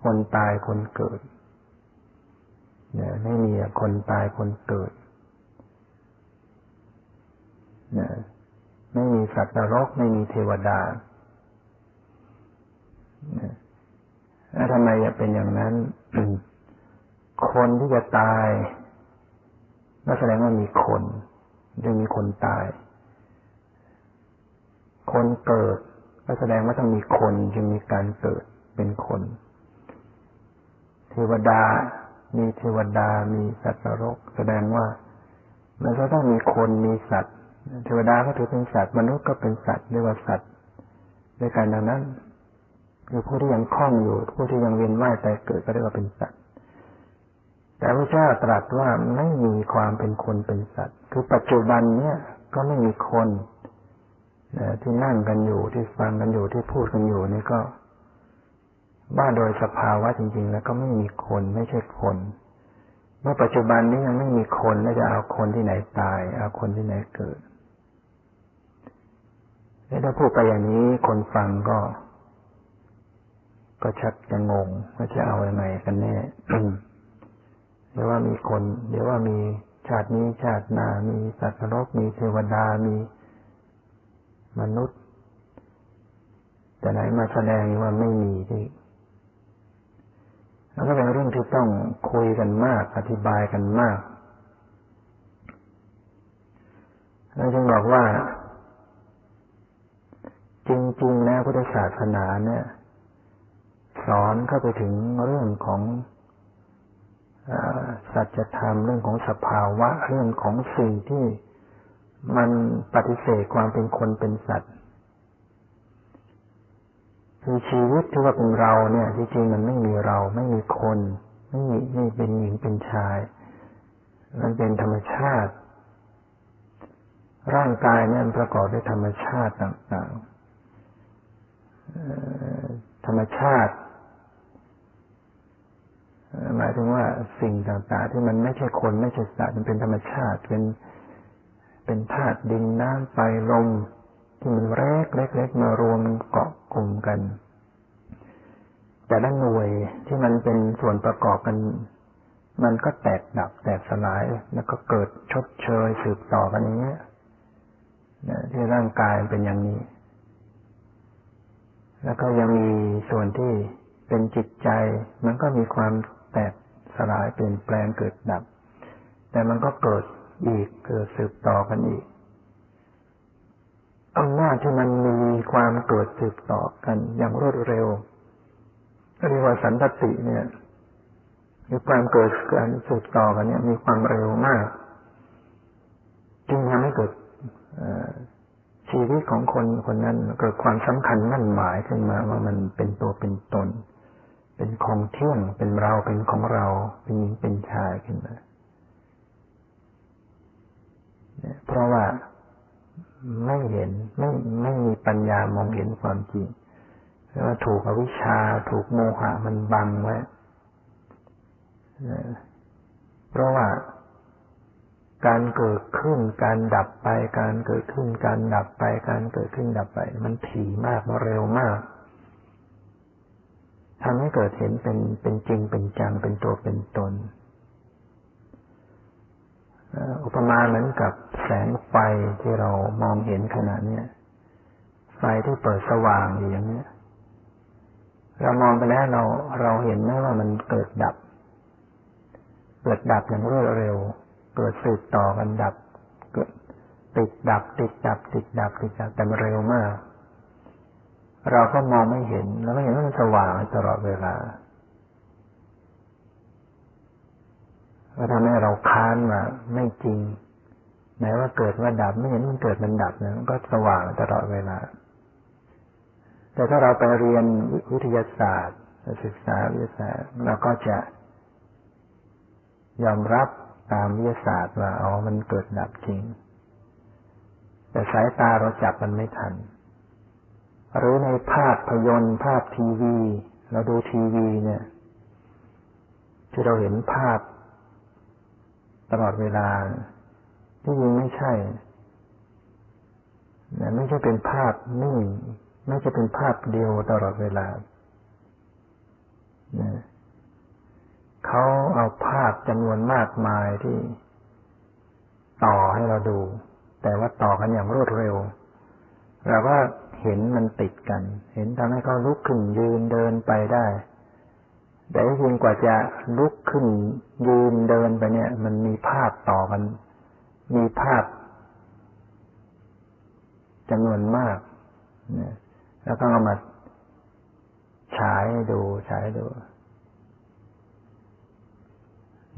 คนตายคนเกิดเนี่ยไม่มีคนตายคนเกิดเนี่ย ไม่มีสัตว์นรกไม่มีเทวดาแล้วทำไมจะเป็นอย่างนั้น คนที่จะตายก็แสดงว่ามีคนจะมีคนตาย คนเกิดก็แสดงว่าต้องมีคนจึงมีการเกิดเป็นคน เทวดา มีเทวดา มีสัตว์นรก แสดงว่ามันก็ต้องมีคนมีสัตว์ เทวดาก็ถือเป็นสัตว์มนุษย์ก็เป็นสัตว์เรียกว่าสัตว์ด้วยกันดังนั้นคือผู้ที่ยังคล่องอยู่ ผู้ที่ยังเวียนว่ายแต่เกิดก็เรียกว่าเป็นสัตว์ แต่พระเจ้าตรัสว่าไม่มีความเป็นคนเป็นสัตว์ คือปัจจุบันเนี้ยก็ไม่มีคนที่นั่งกันอยู่ที่ฟังกันอยู่ที่พูดกันอยู่นี่ก็ว่าโดยสภาวะจริง ๆ แล้วก็ไม่มีคนไม่ใช่คนเมื่อปัจจุบันนี้ยังไม่มีคนแล้วจะเอาคนที่ไหนตาย เอาคนที่ไหนเกิด ถ้าพูดไปอย่างนี้คนฟังก็ ก็ชักจะงงว่าจะเอาอยัางไงกันแน่เดี๋ยวว่ามีคน เดี๋ยวว่ามีชาตินี้ชาติหน้ามีสัตว์นรกมีเทวดามีมนุษย์ แต่ไหนมาแสดงว่าไม่มีที่แล้วก็เป็นเรื่องที่ต้องคุยกันมาก อธิบายกันมากเราจึงบอกว่า จริงๆแล้วพุทธศาสนาเนี่ย สอนเข้าไปถึงเรื่องของสัจธรรมเรื่องของสภาวะเรื่องของสิ่งที่มันปฏิเสธความเป็นคนเป็นสัตว์คือชีวิตที่ว่าเป็นเราเนี่ยที่จริงมันไม่มีเราไม่มีคน ไม่มีไม่เป็นหญิงเป็นชาย มันเป็นธรรมชาติ ร่างกายเนี่ยประกอบด้วยธรรมชาติต่างๆ ธรรมชาติหมายถึงว่าสิ่งต่างๆ ที่มันไม่ใช่คนไม่ใช่สัตว์มันเป็นธรรมชาติ เป็นเป็นธาตุดินน้ำไฟลมที่มันเล็กเล็กๆมารวมเกาะกลุ่มกัน แต่ละหน่วยที่มันเป็นส่วนประกอบกัน มันก็แตกดับแตกสลายแล้วก็เกิดชดเชยสืบต่อกันอย่างเงี้ยที่ร่างกายเป็นอย่างนี้ แล้วก็ยังมีส่วนที่เป็นจิตใจ มันก็มีความแตกสลายเปลี่ยนแปลงเกิดดับ แต่มันก็เกิดอีกเกิดสืบต่อกันอีกอำนาจที่มันมีความเกิดสืบต่อกันอย่างรวดเร็วเรียกว่าสันตติเนี่ยมีความเกิดการสืบต่อกันเนี่ย มีความเร็วมาก จึงทำให้เกิด ชีวิตของคนคนนั้นเกิดความสำคัญมั่นหมายขึ้นมาว่ามันเป็นตัวเป็นตน เป็นของเที่ยงเป็นเราเป็นของเรา เป็นหญิงเป็นชายขึ้นมาเพราะว่าไม่เห็นไม่ไม่มีปัญญามองเห็นความจริงว่าถูกอวิชชาถูกโมหะมันบังไว้เพราะว่า การเกิดขึ้น การดับไป การเกิดขึ้น การดับไป การเกิดขึ้นดับไป มันถี่มากมันเร็วมากทำให้เกิดเห็นเป็นเป็นจริงเป็นจังเป็นตัวเป็นตนอุปมาเหมือนกับแสงไฟที่เรามองเห็นขณะนี้ไฟที่เปิดสว่างอยู่อย่างนี้เรามองไปแล้วเราเราเห็นไหมว่ามันเกิดดับ เกิดดับอย่างรวดเร็ว เกิดสืบต่อกันดับเกิดติดดับ ติดดับ ติดดับ ติดดับแต่มันเร็วมาก เราก็มองไม่เห็นแล้วก็เห็นว่ามันสว่างตลอดเวลาก็ทำให้เราค้านมาไม่จริงไหนว่าเกิดว่าดับไม่เห็นมันเกิดมันดับเนี่ยมันก็สว่างตลอดเวลา แต่ถ้าเราไปเรียนวิทยาศาสตร์ศึกษาวิทยาศาสตร์เราก็จะยอมรับ ตามวิทยาศาสตร์ว่าอ๋อมันเกิดดับจริง แต่สายตาเราจับมันไม่ทัน หรือในภาพพยนตร์ภาพทีวี เราดูทีวีเนี่ย ที่เราเห็นภาพ ตลอดเวลาที่จริงไม่ใช่นะไม่ใช่เป็นภาพนิ่งไม่ใช่เป็นภาพเดียวตลอดเวลานะ เขาเอาภาพจำนวนมากมายที่ต่อให้เราดู แต่ว่าต่อกันอย่างรวดเร็วเราก็เห็นมันติดกัน เห็นทำให้เขาลุกขึ้นยืนเดินไปได้แต่จริงกว่าจะลุกขึ้นยืนเดินไปเนี่ย มันมีภาพต่อกัน มีภาพจำนวนมากแล้วก็เอามาฉายดูฉายดู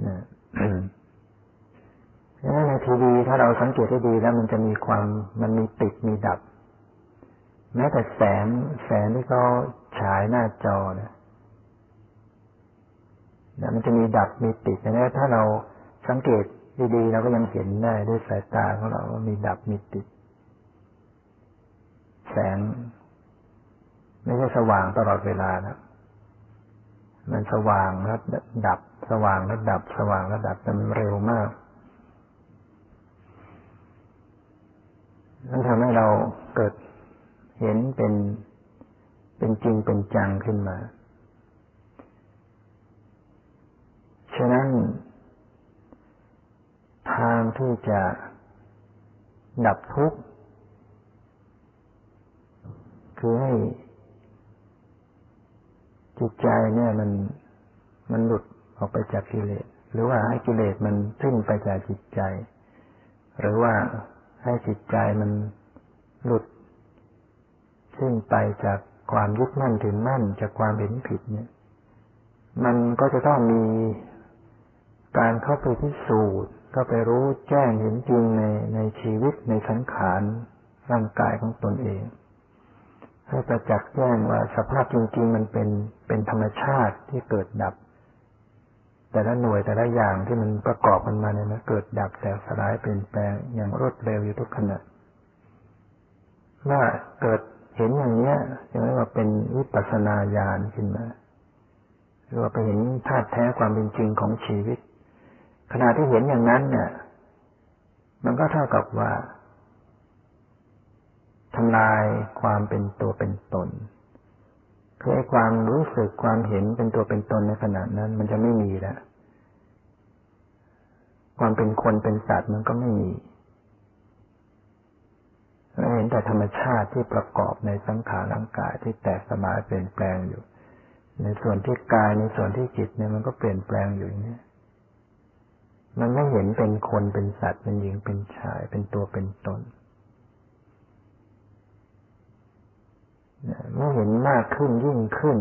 นี่ยฉะนั้นในทีวีถ้าเราสังเกตให้ดีแล้วมันจะมีความมันมีติดมีดับ แม้แต่แสงแสงที่เขาฉายหน้าจอเนี่ยนะมันจะมีดับมีติดนะถ้าเราสังเกตดีๆเราก็ยังเห็นได้ด้วยสายตาของเราว่ามีดับมีติด แสง ไม่ใช่สว่างตลอดเวลานะ มันสว่างแล้วดับ สว่างแล้วดับ สว่างแล้วดับแต่มันเร็วมากนั่นทำให้เราเกิดเห็นเป็นเป็นจริงเป็นจังขึ้นมา ฉะนั้น ทางที่จะดับทุกข์คือให้ จิตใจเนี่ยมันมันหลุดออกไปจากกิเลส หรือว่าให้กิเลสมันสิ้นไปจากจิตใจ หรือว่าให้จิตใจมันหลุดสิ้นไปจากความยึดมั่นถือมั่นจากความเห็นผิดเนี่ย มันก็จะต้องมีการเข้าไปพิสูจน์ก็ไปรู้แจ้งเห็นจริงในในชีวิตในสังขารร่างกายของตนเอง ให้ประจักษ์แจ้งว่าสภาพจริง ๆ มันเป็น เป็นธรรมชาติที่เกิดดับ แต่ละหน่วยแต่ละอย่างที่มันประกอบกันมาเนี่ยนะเกิดดับแตกสลายเปลี่ยนแปลงอย่างรวดเร็วอยู่ทุกขณะว่าเกิดเห็นอย่างเนี้ยจะเรียกว่าเป็นวิปัสนาญาณขึ้นมาหรือว่าไปเห็นธาตุแท้ความเป็นจริงของชีวิต ขณะที่เห็นอย่างนั้นเนี่ย มันก็เท่ากับว่าทำลายความเป็นตัวเป็นตน คือความรู้สึกความเห็นเป็นตัวเป็นตนในขณะนั้น มันจะไม่มีแล้วความเป็นคนเป็นสัตว์มันก็ไม่มีเราเห็นแต่ธรรมชาติที่ประกอบในสังขารร่างกายที่แตกสมายเปลี่ยนแปลงอยู่ ในส่วนที่กายในส่วนที่จิตเนี่ยมันก็เปลี่ยนแปลงอยู่อย่างนี้มันไม่เห็นเป็นคนเป็นสัตว์เป็นหญิงเป็นชายเป็นตัวเป็นตน เมื่อเห็นมากขึ้นยิ่งขึ้น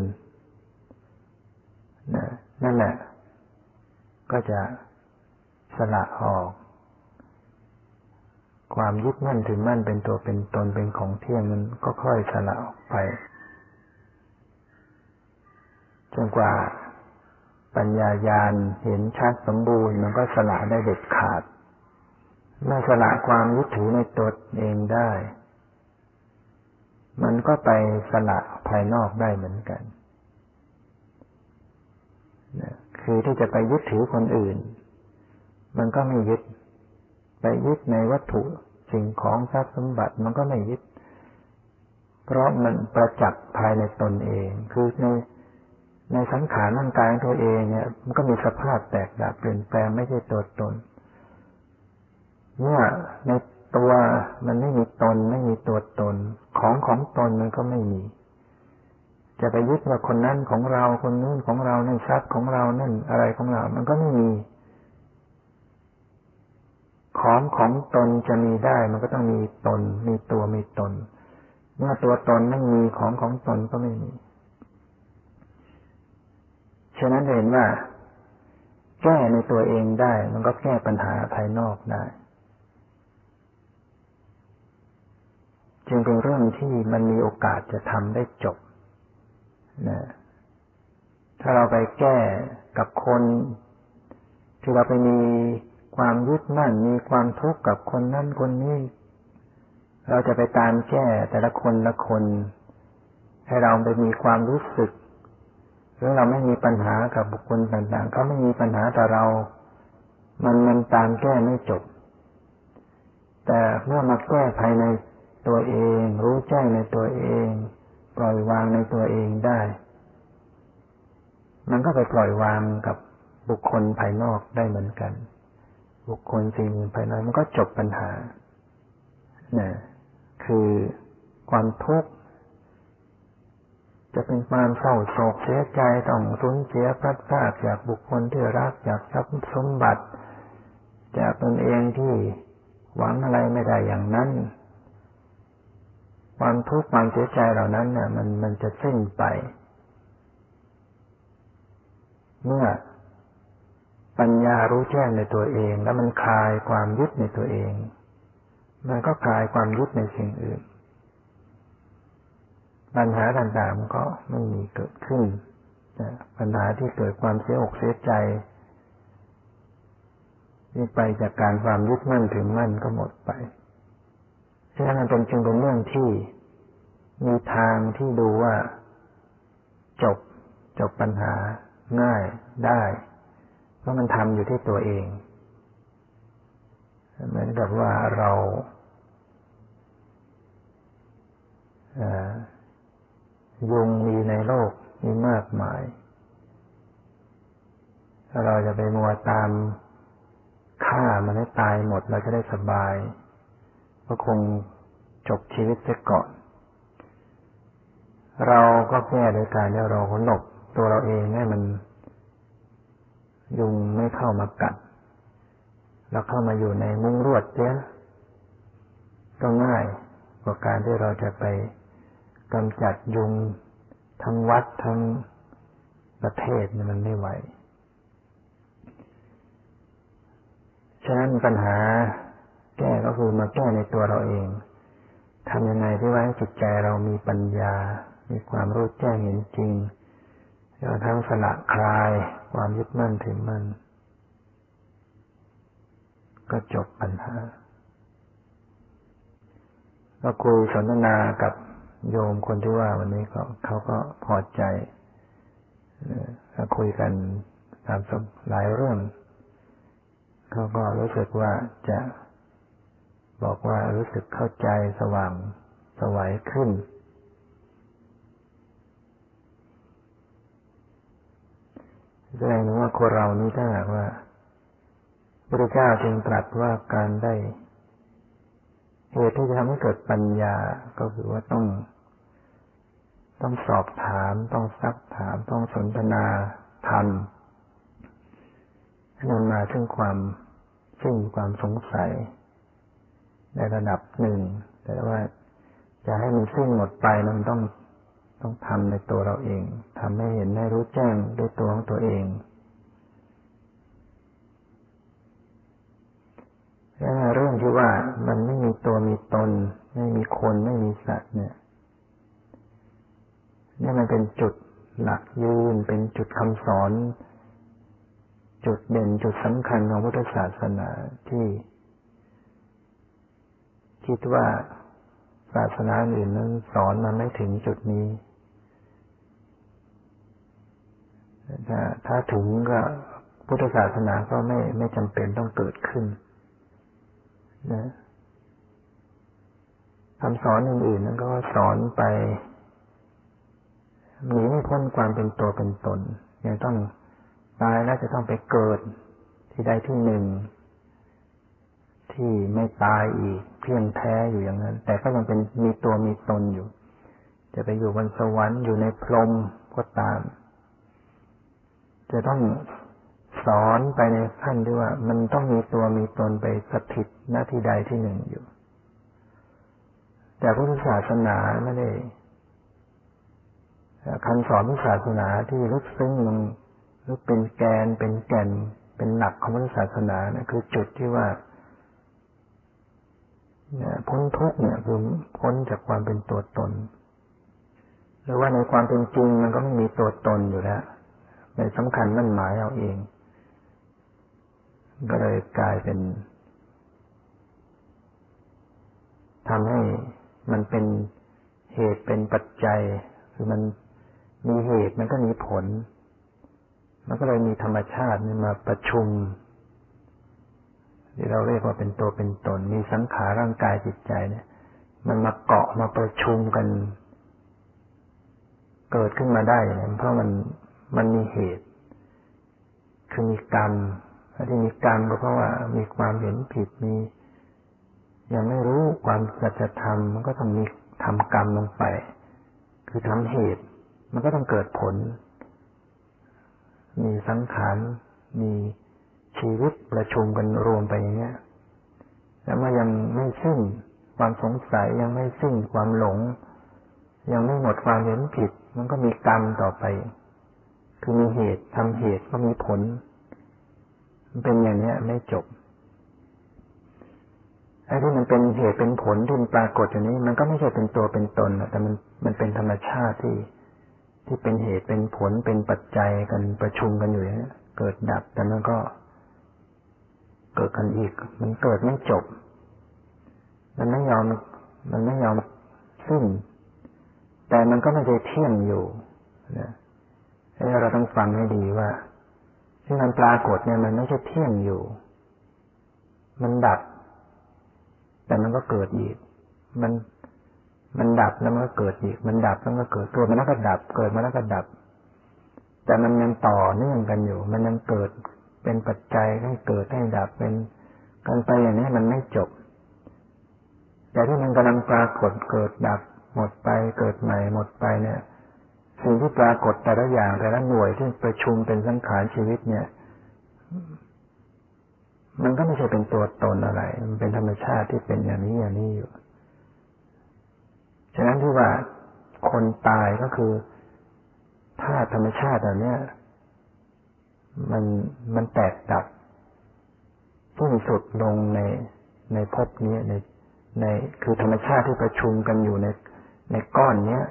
นั่นแหละ ก็จะสละออก ความยึดมั่นถือมั่นเป็นตัวเป็นตนเป็นของเที่ยงมันก็ค่อยสละออกไปจนกว่าปัญญายาณเห็นชัดสมบูรณ์มันก็สละได้เด็ดขาด เมื่อสละความยึดถือในตัวเองได้ มันก็ไปสละภายนอกได้เหมือนกันคือที่จะไปยึดถือคนอื่น มันก็ไม่ยึด ไปยึดในวัตถุสิ่งของทรัพย์สมบัติมันก็ไม่ยึด เพราะมันประจักษ์ภายในตนเอง คือในในสังขารร่างกายตัวเองเนี่ย มันก็มีสภาพแตกดับเปลี่ยนแปลงไม่ใช่ตัวตน เมื่อใน ตัว มันไม่มีตน ไม่มีตัวตน ของของตนมันก็ไม่มี จะไปยึดว่าคนนั้นของเราคนนู้นของเรานั่นทรัพย์ของเรานั่นอะไรของเรา มันก็ไม่มี ของของตนจะมีได้ มันก็ต้องมีตน มีตัวมีตน เมื่อตัวตนไม่มีของของตนก็ไม่มีฉะนั้นเห็นว่า แก้ในตัวเองได้ มันก็แก้ปัญหาภายนอกได้ จึงเป็นเรื่องที่มันมีโอกาสจะทำได้จบนะถ้าเราไปแก้กับคนที่เราไปมีความยึดมั่นมีความทุกข์กับคนนั้นคนนี้ เราจะไปตามแก้แต่ละคนละคน ให้เราไปมีความรู้สึกหรือเราไม่มีปัญหากับบุคคลต่างๆเขาไม่มีปัญหาแต่เรา มันมันตามแก้ไม่จบ แต่เมื่อมาแก้ภายใน ตัวเอง รู้แจ้งในตัวเอง ปล่อยวางในตัวเองได้ มันก็ไปปล่อยวางกับบุคคลภายนอกได้เหมือนกัน บุคคลสิ่งภายในมันก็จบปัญหานะคือความทุกข์จะเป็นความเศร้าโศกเสียใจต้องสูญเสียพลัดพรากจากบุคคลที่รักจากทรัพย์สมบัติ จากตนเองที่หวังอะไรไม่ได้อย่างนั้น ความทุกข์ความเสียใจเหล่านั้นเนี่ยมันมันจะสิ้นไป เมื่อปัญญารู้แจ้งในตัวเอง แล้วมันคลายความยึดในตัวเอง มันก็คลายความยึดในสิ่งอื่น ปัญหาต่างๆมันก็ไม่มีเกิดขึ้นปัญหาที่เกิดความเสียอกเสียใจนี่ไปจากการความยึดมั่นถึงมั่นก็หมดไป ฉะนั้นมันเป็นจึงเป็นเรื่องที่มีทางที่ดูว่า จบจบปัญหา ง่ายได้ เพราะมันทำอยู่ที่ตัวเอง เหมือนกับว่าเรายุงมีในโลกมีมากมายถ้าเราจะไปมัวตามฆ่ามันให้ตายหมดเราจะได้สบาย ก็คงจบชีวิตเสียก่อน เราก็แก้โดยการที่เราหลบตัวเราเองให้มัน ยุงไม่เข้ามากัด แล้วเข้ามาอยู่ในมุ้งรวดเสียก็ง่ายกว่าการที่เราจะไปกำจัดยุงทั้งวัดทั้งประเทศมันไม่ไหว ฉะนั้นปัญหา แก้ก็คือมาแก้ในตัวเราเองทำยังไงที่ว่าให้จิตใจเรามีปัญญา มีความรู้แจ้งเห็นจริงเราทั้งสละคลายความยึดมั่นถือมั่นก็จบปัญหา ก็คุยสนทนากับโยมคนที่ว่าวันนี้ก็เขาก็พอใจก็คุยกันตามหลายเรื่องเขาก็รู้สึกว่าจะ บอกว่ารู้สึกเข้าใจสว่างสวัยขึ้น แสดงว่าคนเรานี้ถ้าหากว่าพระเจ้าจึงตรัสว่าการได้เหตุที่จะทำให้เกิดปัญญาก็คือว่าต้อง ต้องสอบถาม ต้องซักถาม ต้องสนทนาธรรมนำมาซึ่งความซึ่งความสงสัย ในระดับหนึ่ง แต่ว่าจะให้มันสิ้นหมดไปนั้นต้องต้องทำในตัวเราเองทำให้เห็นให้รู้แจ้งด้วยตัวของตัวเองเรื่องที่ว่ามันไม่มีตัวมีตน ไม่มีคนไม่มีสัตว์เนี่ยนี่มันเป็นจุดหลักยืน เป็นจุดคำสอน จุดเด่นจุดสำคัญของพุทธศาสนาที่ คิดว่าศาสนาอื่นนั้นสอนมาไม่ถึงจุดนี้ ถ้าถ้าถึงก็พุทธศาสนาก็ไม่ไม่จำเป็นต้องเกิดขึ้นนะคำสอนอื่นๆนั้นก็สอนไปหนีไม่พ้นความเป็นตัวเป็นตนยังต้องตายแล้วจะต้องไปเกิดที่ใดที่หนึ่ง ที่ไม่ตายอีกเพียงแท้อยู่อย่างนั้น แต่ก็ยังเป็นมีตัวมีตนอยู่ จะไปอยู่บนสวรรค์อยู่ในพรหมก็ตาม จะต้องสอนไปในขั้นที่ว่า มันต้องมีตัวมีตนไปสถิตหน้าที่ใดที่หนึ่งอยู่ แต่พุทธศาสนาไม่ได้คำสอนพุทธศาสนาที่ลึกซึ้งลงหรือเป็นแกนเป็นแก่นเป็นหลักของพุทธศาสนานะคือจุดที่ว่า พ้นทุกเนี่ยคือพ้นจากความเป็นตัวตน หรือว่าในความเป็นจริงมันก็ไม่มีตัวตนอยู่แล้วในสำคัญมั่นหมายเอาเอง ก็เลยกลายเป็นทำให้มันเป็นเหตุเป็นปัจจัย คือมันมีเหตุมันก็มีผล มันก็เลยมีธรรมชาติมาประชุม ที่เราเรียกว่าเป็นตัวเป็นตน มีสังขารร่างกายจิตใจเนี่ย มันมาเกาะมาประชุมกัน เกิดขึ้นมาได้เนี่ยเพราะมันมันมีเหตุ คือมีกรรมที่มีกรรมก็เพราะว่ามีความเห็นผิดมียังไม่รู้ความสัจธรรมมันก็ต้องมีทำกรรมลงไป คือทำเหตุ มันก็ต้องเกิดผล มีสังขารมี ชีวิตประชุมกันรวมไปอย่างเงี้ยแล้วมันยังไม่สิ้นความสงสัยยังไม่สิ้นความหลง ยังไม่หมดความเห็นผิด มันก็มีกรรมต่อไป คือมีเหตุทำเหตุก็มีผล มันเป็นอย่างนี้ไม่จบไอ้ที่มันเป็นเหตุเป็นผลที่ปรากฏอย่างนี้ มันก็ไม่ใช่เป็นตัวเป็นตนแต่มันมันเป็นธรรมชาติที่ที่เป็นเหตุเป็นผลเป็นปัจจัยกันประชุมกันอยู่อย่างนี้เกิดดับแต่มันก็ เกิดกันอีก มันเกิดไม่จบ มันไม่ยอม มันไม่ยอมสิ้น แต่มันก็ไม่ได้เที่ยงอยู่นะเราต้องฟังให้ดีว่า ที่มันปรากฏเนี่ยมันไม่ใช่เที่ยงอยู่ มันดับ แต่มันก็เกิดอีก มันมันดับแล้วมันก็เกิดอีก มันดับแล้วก็เกิด เกิดมาแล้วก็ดับ เกิดมาแล้วก็ดับ แต่มันยังต่อเนื่องกันอยู่ มันยังเกิด เป็นปัจจัยให้เกิดให้ดับเป็นกันไปอย่างนี้มันไม่จบ แต่ที่มันกำลังปรากฏเกิดดับ หมดไปเกิดใหม่หมดไปเนี่ยสิ่งที่ปรากฏแต่ละอย่างแต่ละหน่วยที่ประชุมเป็นสังขารชีวิตเนี่ย มันก็ไม่ใช่เป็นตัวตนอะไร มันเป็นธรรมชาติที่เป็นอย่างนี้อย่างนี้อยู่ ฉะนั้นที่ว่าคนตายก็คือธาตุธรรมชาติเหล่านี้ มันมันแตกดับสิ้นสุดลงในในภพนี้ในในคือธรรมชาติที่ประชุมกันอยู่ในในก้อนเนี้ย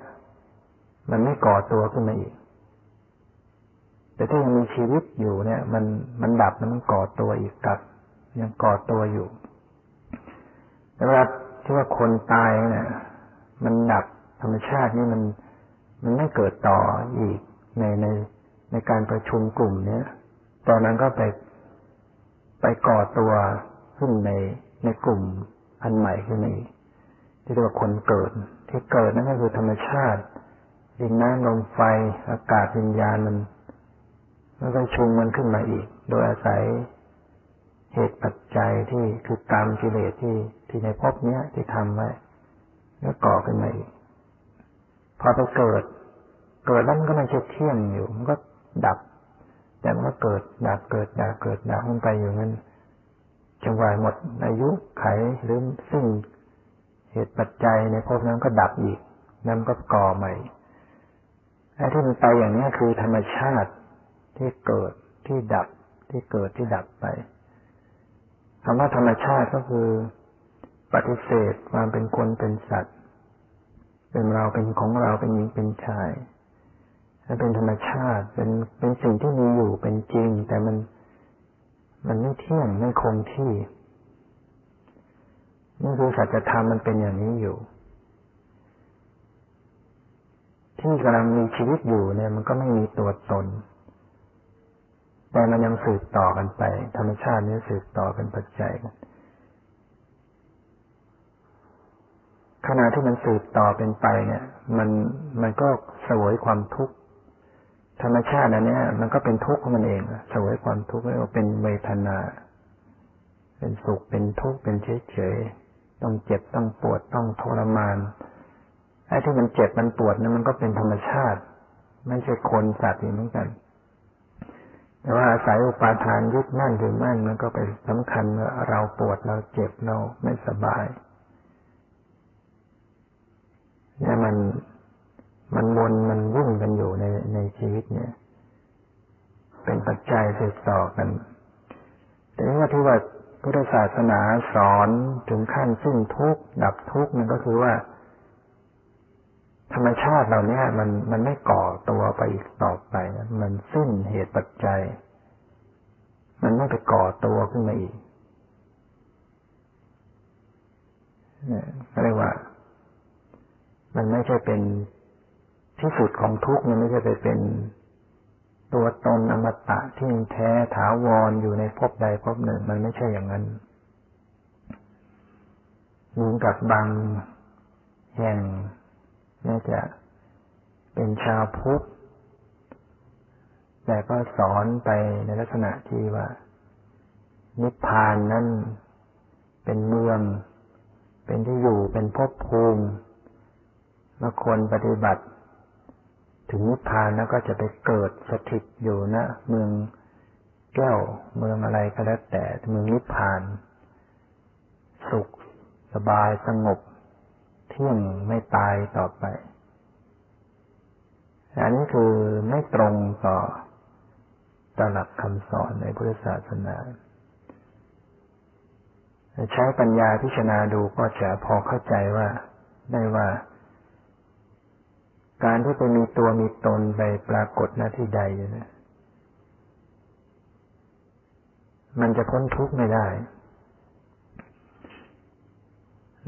มันไม่ก่อตัวขึ้นมาอีก แต่ถ้ายังมีชีวิตอยู่เนี่ย มันมันดับมันก่อตัวอีกกับ ยังก่อตัวอยู่แต่เวลาที่ว่าคนตายเนี่ยมันดับธรรมชาตินี่มันมันไม่เกิดต่ออีกในใน ในการประชุมกลุ่มเนี้ยตอนนั้นก็ไปไปก่อตัวขึ้นในในกลุ่มอันใหม่ขึ้นอีกที่เรียกว่าคนเกิด ที่เกิดนั่นก็คือธรรมชาติดินน้ำลมไฟอากาศวิญญาณมันมันก็ชุมมันขึ้นมาอีก โดยอาศัยเหตุปัจจัยที่คือกรรมกิเลสที่ที่ในภพเนี้ยที่ทำไว้แล้วก่อขึ้นมาอีกพอไปเกิด เกิดแล้วมันก็ไม่ใช่เที่ยงอยู่ มันก็ ดับ แต่มันก็เกิดดับเกิดดับเกิดดับมันไปอยู่นั้นจนกว่าหมดอายุไขหรือซึ่งเหตุปัจจัยในภพนั้นก็ดับอีกนั้นก็ก่อใหม่ไอ้ที่มันไปอย่างนี้คือธรรมชาติที่เกิดที่ดับที่เกิดที่ดับไปคำว่าธรรมชาติก็คือ ปฏิเสธความเป็นคนเป็นสัตว์ เป็นเราเป็นของเราเป็นหญิงเป็นชาย และเป็นธรรมชาติ เป็นเป็นสิ่งที่มีอยู่เป็นจริง แต่มันมันไม่เที่ยงไม่คงที่นี่คือสัจธรรมมันเป็นอย่างนี้อยู่ ที่กำลังมีชีวิตอยู่เนี่ย มันก็ไม่มีตัวตน แต่มันยังสืบต่อกันไป ธรรมชาตินี้สืบต่อเป็นปัจจัยกันขณะที่มันสืบต่อเป็นไปเนี่ย มันมันก็สวยความทุกข์ ธรรมชาติอันนี้มันก็เป็นทุกข์ของมันเองสวยความทุกข์เรียกว่าเป็นเวทนา เป็นสุขเป็นทุกข์เป็นเฉยเฉยต้องเจ็บต้องปวดต้องทรมานไอ้ที่มันเจ็บมันปวดนั้นมันก็เป็นธรรมชาติ ไม่ใช่คนสัตว์เหมือนกัน แต่ว่าอาศัยอุปาทานยึดมั่นถือมั่นมันก็ไปสำคัญว่าเราปวดเราเจ็บเราไม่สบายเนี่ยมัน วนมันวุ่นกันอยู่ในในชีวิตเนี่ย เป็นปัจจัยสืบต่อกัน แต่ว่าที่ว่าพุทธศาสนาสอนถึงขั้นสิ้นทุกข์ดับทุกข์นั่นก็คือว่า ธรรมชาติเราเนี่ยมันมันไม่ก่อตัวไปอีกต่อไป มันสิ้นเหตุปัจจัย มันไม่ไปก่อตัวขึ้นมาอีกเนี่ยเรียกว่า มันไม่ใช่เป็น ที่สุดของทุกข์มันไม่ใช่ไปเป็นตัวตนอมตะที่แท้ถาวรอยู่ในภพใดภพหนึ่ง มันไม่ใช่อย่างนั้นเหมือนกับบางแห่งน่าจะเป็นชาวพุทธแต่ก็สอนไปในลักษณะที่ว่า นิพพานนั้นเป็นเมือง เป็นที่อยู่เป็นภพภูมิเมื่อคนปฏิบัติ ถึงนิพพานแล้วก็จะไปเกิดสถิตอยู่นะเมืองแก้วเมืองอะไรก็แล้วแต่เมืองนิพพาน สุข สบายสงบ เที่ยงไม่ตายต่อไป อันนี้คือไม่ตรงต่อตลักคำสอนในพุทธศาสนา ใช้ปัญญาพิจารณาดูก็จะพอเข้าใจว่าได้ว่า การที่ไปมีตัวมีตนไปปรากฏหน้าที่ใดนะมันจะพ้นทุกข์ไม่ได้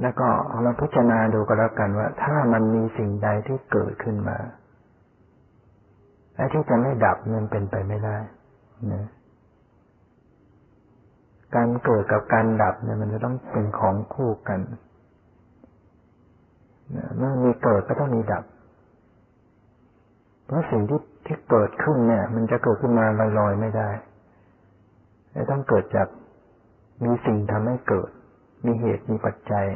แล้วก็เราพิจารณาดูก็แล้วกันว่า ถ้ามันมีสิ่งใดที่เกิดขึ้นมาไอ้ที่จะไม่ดับมันเป็นไปไม่ได้นะการเกิดกับการดับเนี่ยมันจะต้องเป็นของคู่กันเมื่อมีเกิดก็ต้องมีดับ พราะสิ่งที่ที่เกิดขึ้นเนี่ย มันจะเกิดขึ้นมาลอยๆไม่ได้ต้องเกิดจากมีสิ่งทำให้เกิด มีเหตุมีปัจจัย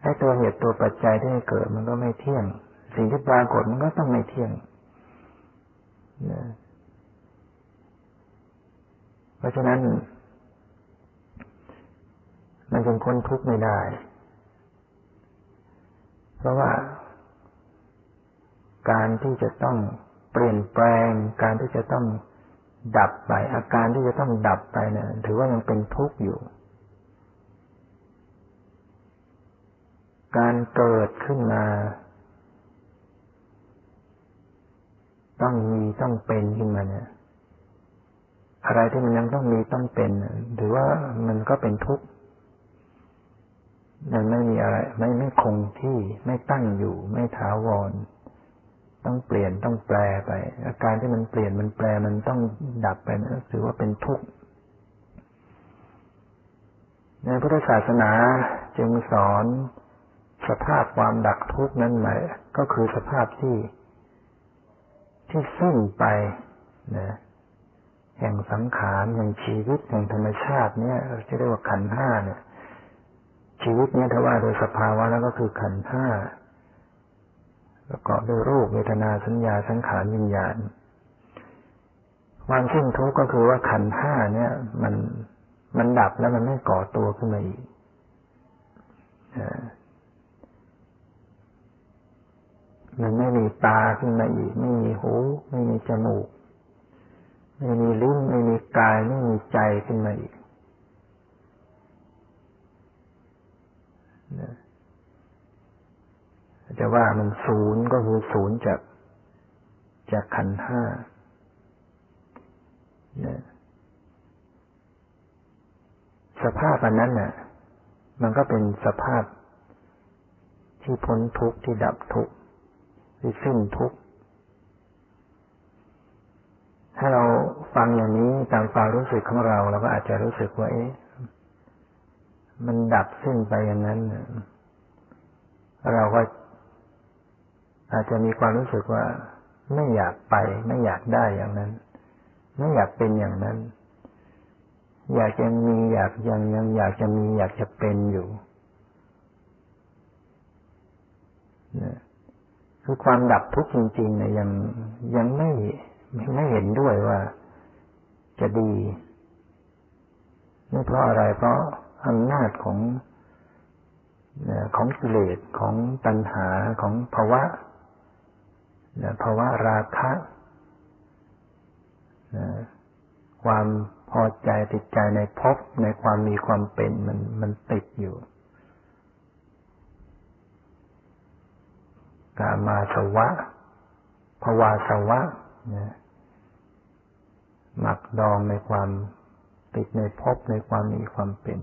ไอ้ตัวเหตุตัวปัจจัยที่ให้เกิดมันก็ไม่เที่ยง สิ่งที่ปรากฏมันก็ต้องไม่เที่ยงนะเพราะฉะนั้น มันจึงคนทุกข์ไม่ได้ เพราะว่า การที่จะต้องเปลี่ยนแปลง การที่จะต้องดับไป อาการที่จะต้องดับไปเนะี่ยถือว่ายังเป็นทุกข์อยู่ การเกิดขึ้นมา ต้องมีต้องเป็นขึ้นมาเนี่ยอะไรที่มันยังต้องมีต้องเป็นถือว่ามันก็เป็นทุกข์มันไม่มีอะไร ไม่ไม่คงที่ไม่ตั้งอยู่ ไม่ถาวร ต้องเปลี่ยนต้องแปลไป อาการที่มันเปลี่ยนมันแปลมันต้องดับไปนะถือว่าเป็นทุกข์ในพุทธศาสนาจึงสอนสภาพความดับทุกข์นั้นหมายก็คือสภาพที่ ที่สิ้นไปนะแห่งสังขารแห่งชีวิตแห่งธรรมชาติเนี่ยจะเรียกว่าขันห้าเนี่ย ชีวิตเนี่ยถ้าว่าโดยสภาวะแล้วก็คือขันห้า ประกอบด้วยรูปเวทนาสัญญาสังขารวิญญาณ ความสิ้นทุกข์ก็คือว่าขันห้าเนี่ย มันมันดับแล้วมันไม่ก่อตัวขึ้นมาอีกมันไม่มีตาขึ้นมาอีก ไม่มีหู ไม่มีจมูก ไม่มีลิ้นไม่มีกายไม่มีใจขึ้นมาอีก จะว่ามันศูนย์ก็คือศูนย์จากจากขันห้าสภาพอันนั้นน่ะ มันก็เป็นสภาพที่พ้นทุกข์ที่ดับทุกข์ที่สิ้นทุกข์ถ้าเราฟังอย่างนี้ตามความรู้สึกของเราเราก็อาจจะรู้สึกว่าเอ๊ะมันดับสิ้นไปอย่างนั้น เราก็ อาจจะมีความรู้สึกว่าไม่อยากไป ไม่อยากได้อย่างนั้น ไม่อยากเป็นอย่างนั้น อยากยังมีอยากยังยังอยากจะมีอยากจะเป็นอยู่คือความดับทุกข์จริงๆเนี่ยยังยังไม่ไม่เห็นด้วยว่าจะดีไม่เพราะอะไรเพราะอำนาจของของกิเลสของตัณหาของภาวะ ภาวะราคะความพอใจติดใจในภพในความมีความเป็นมันมันติดอยู่ กามาสวะภาวาสวะนะหมักดองในความติดในภพในความมีความเป็น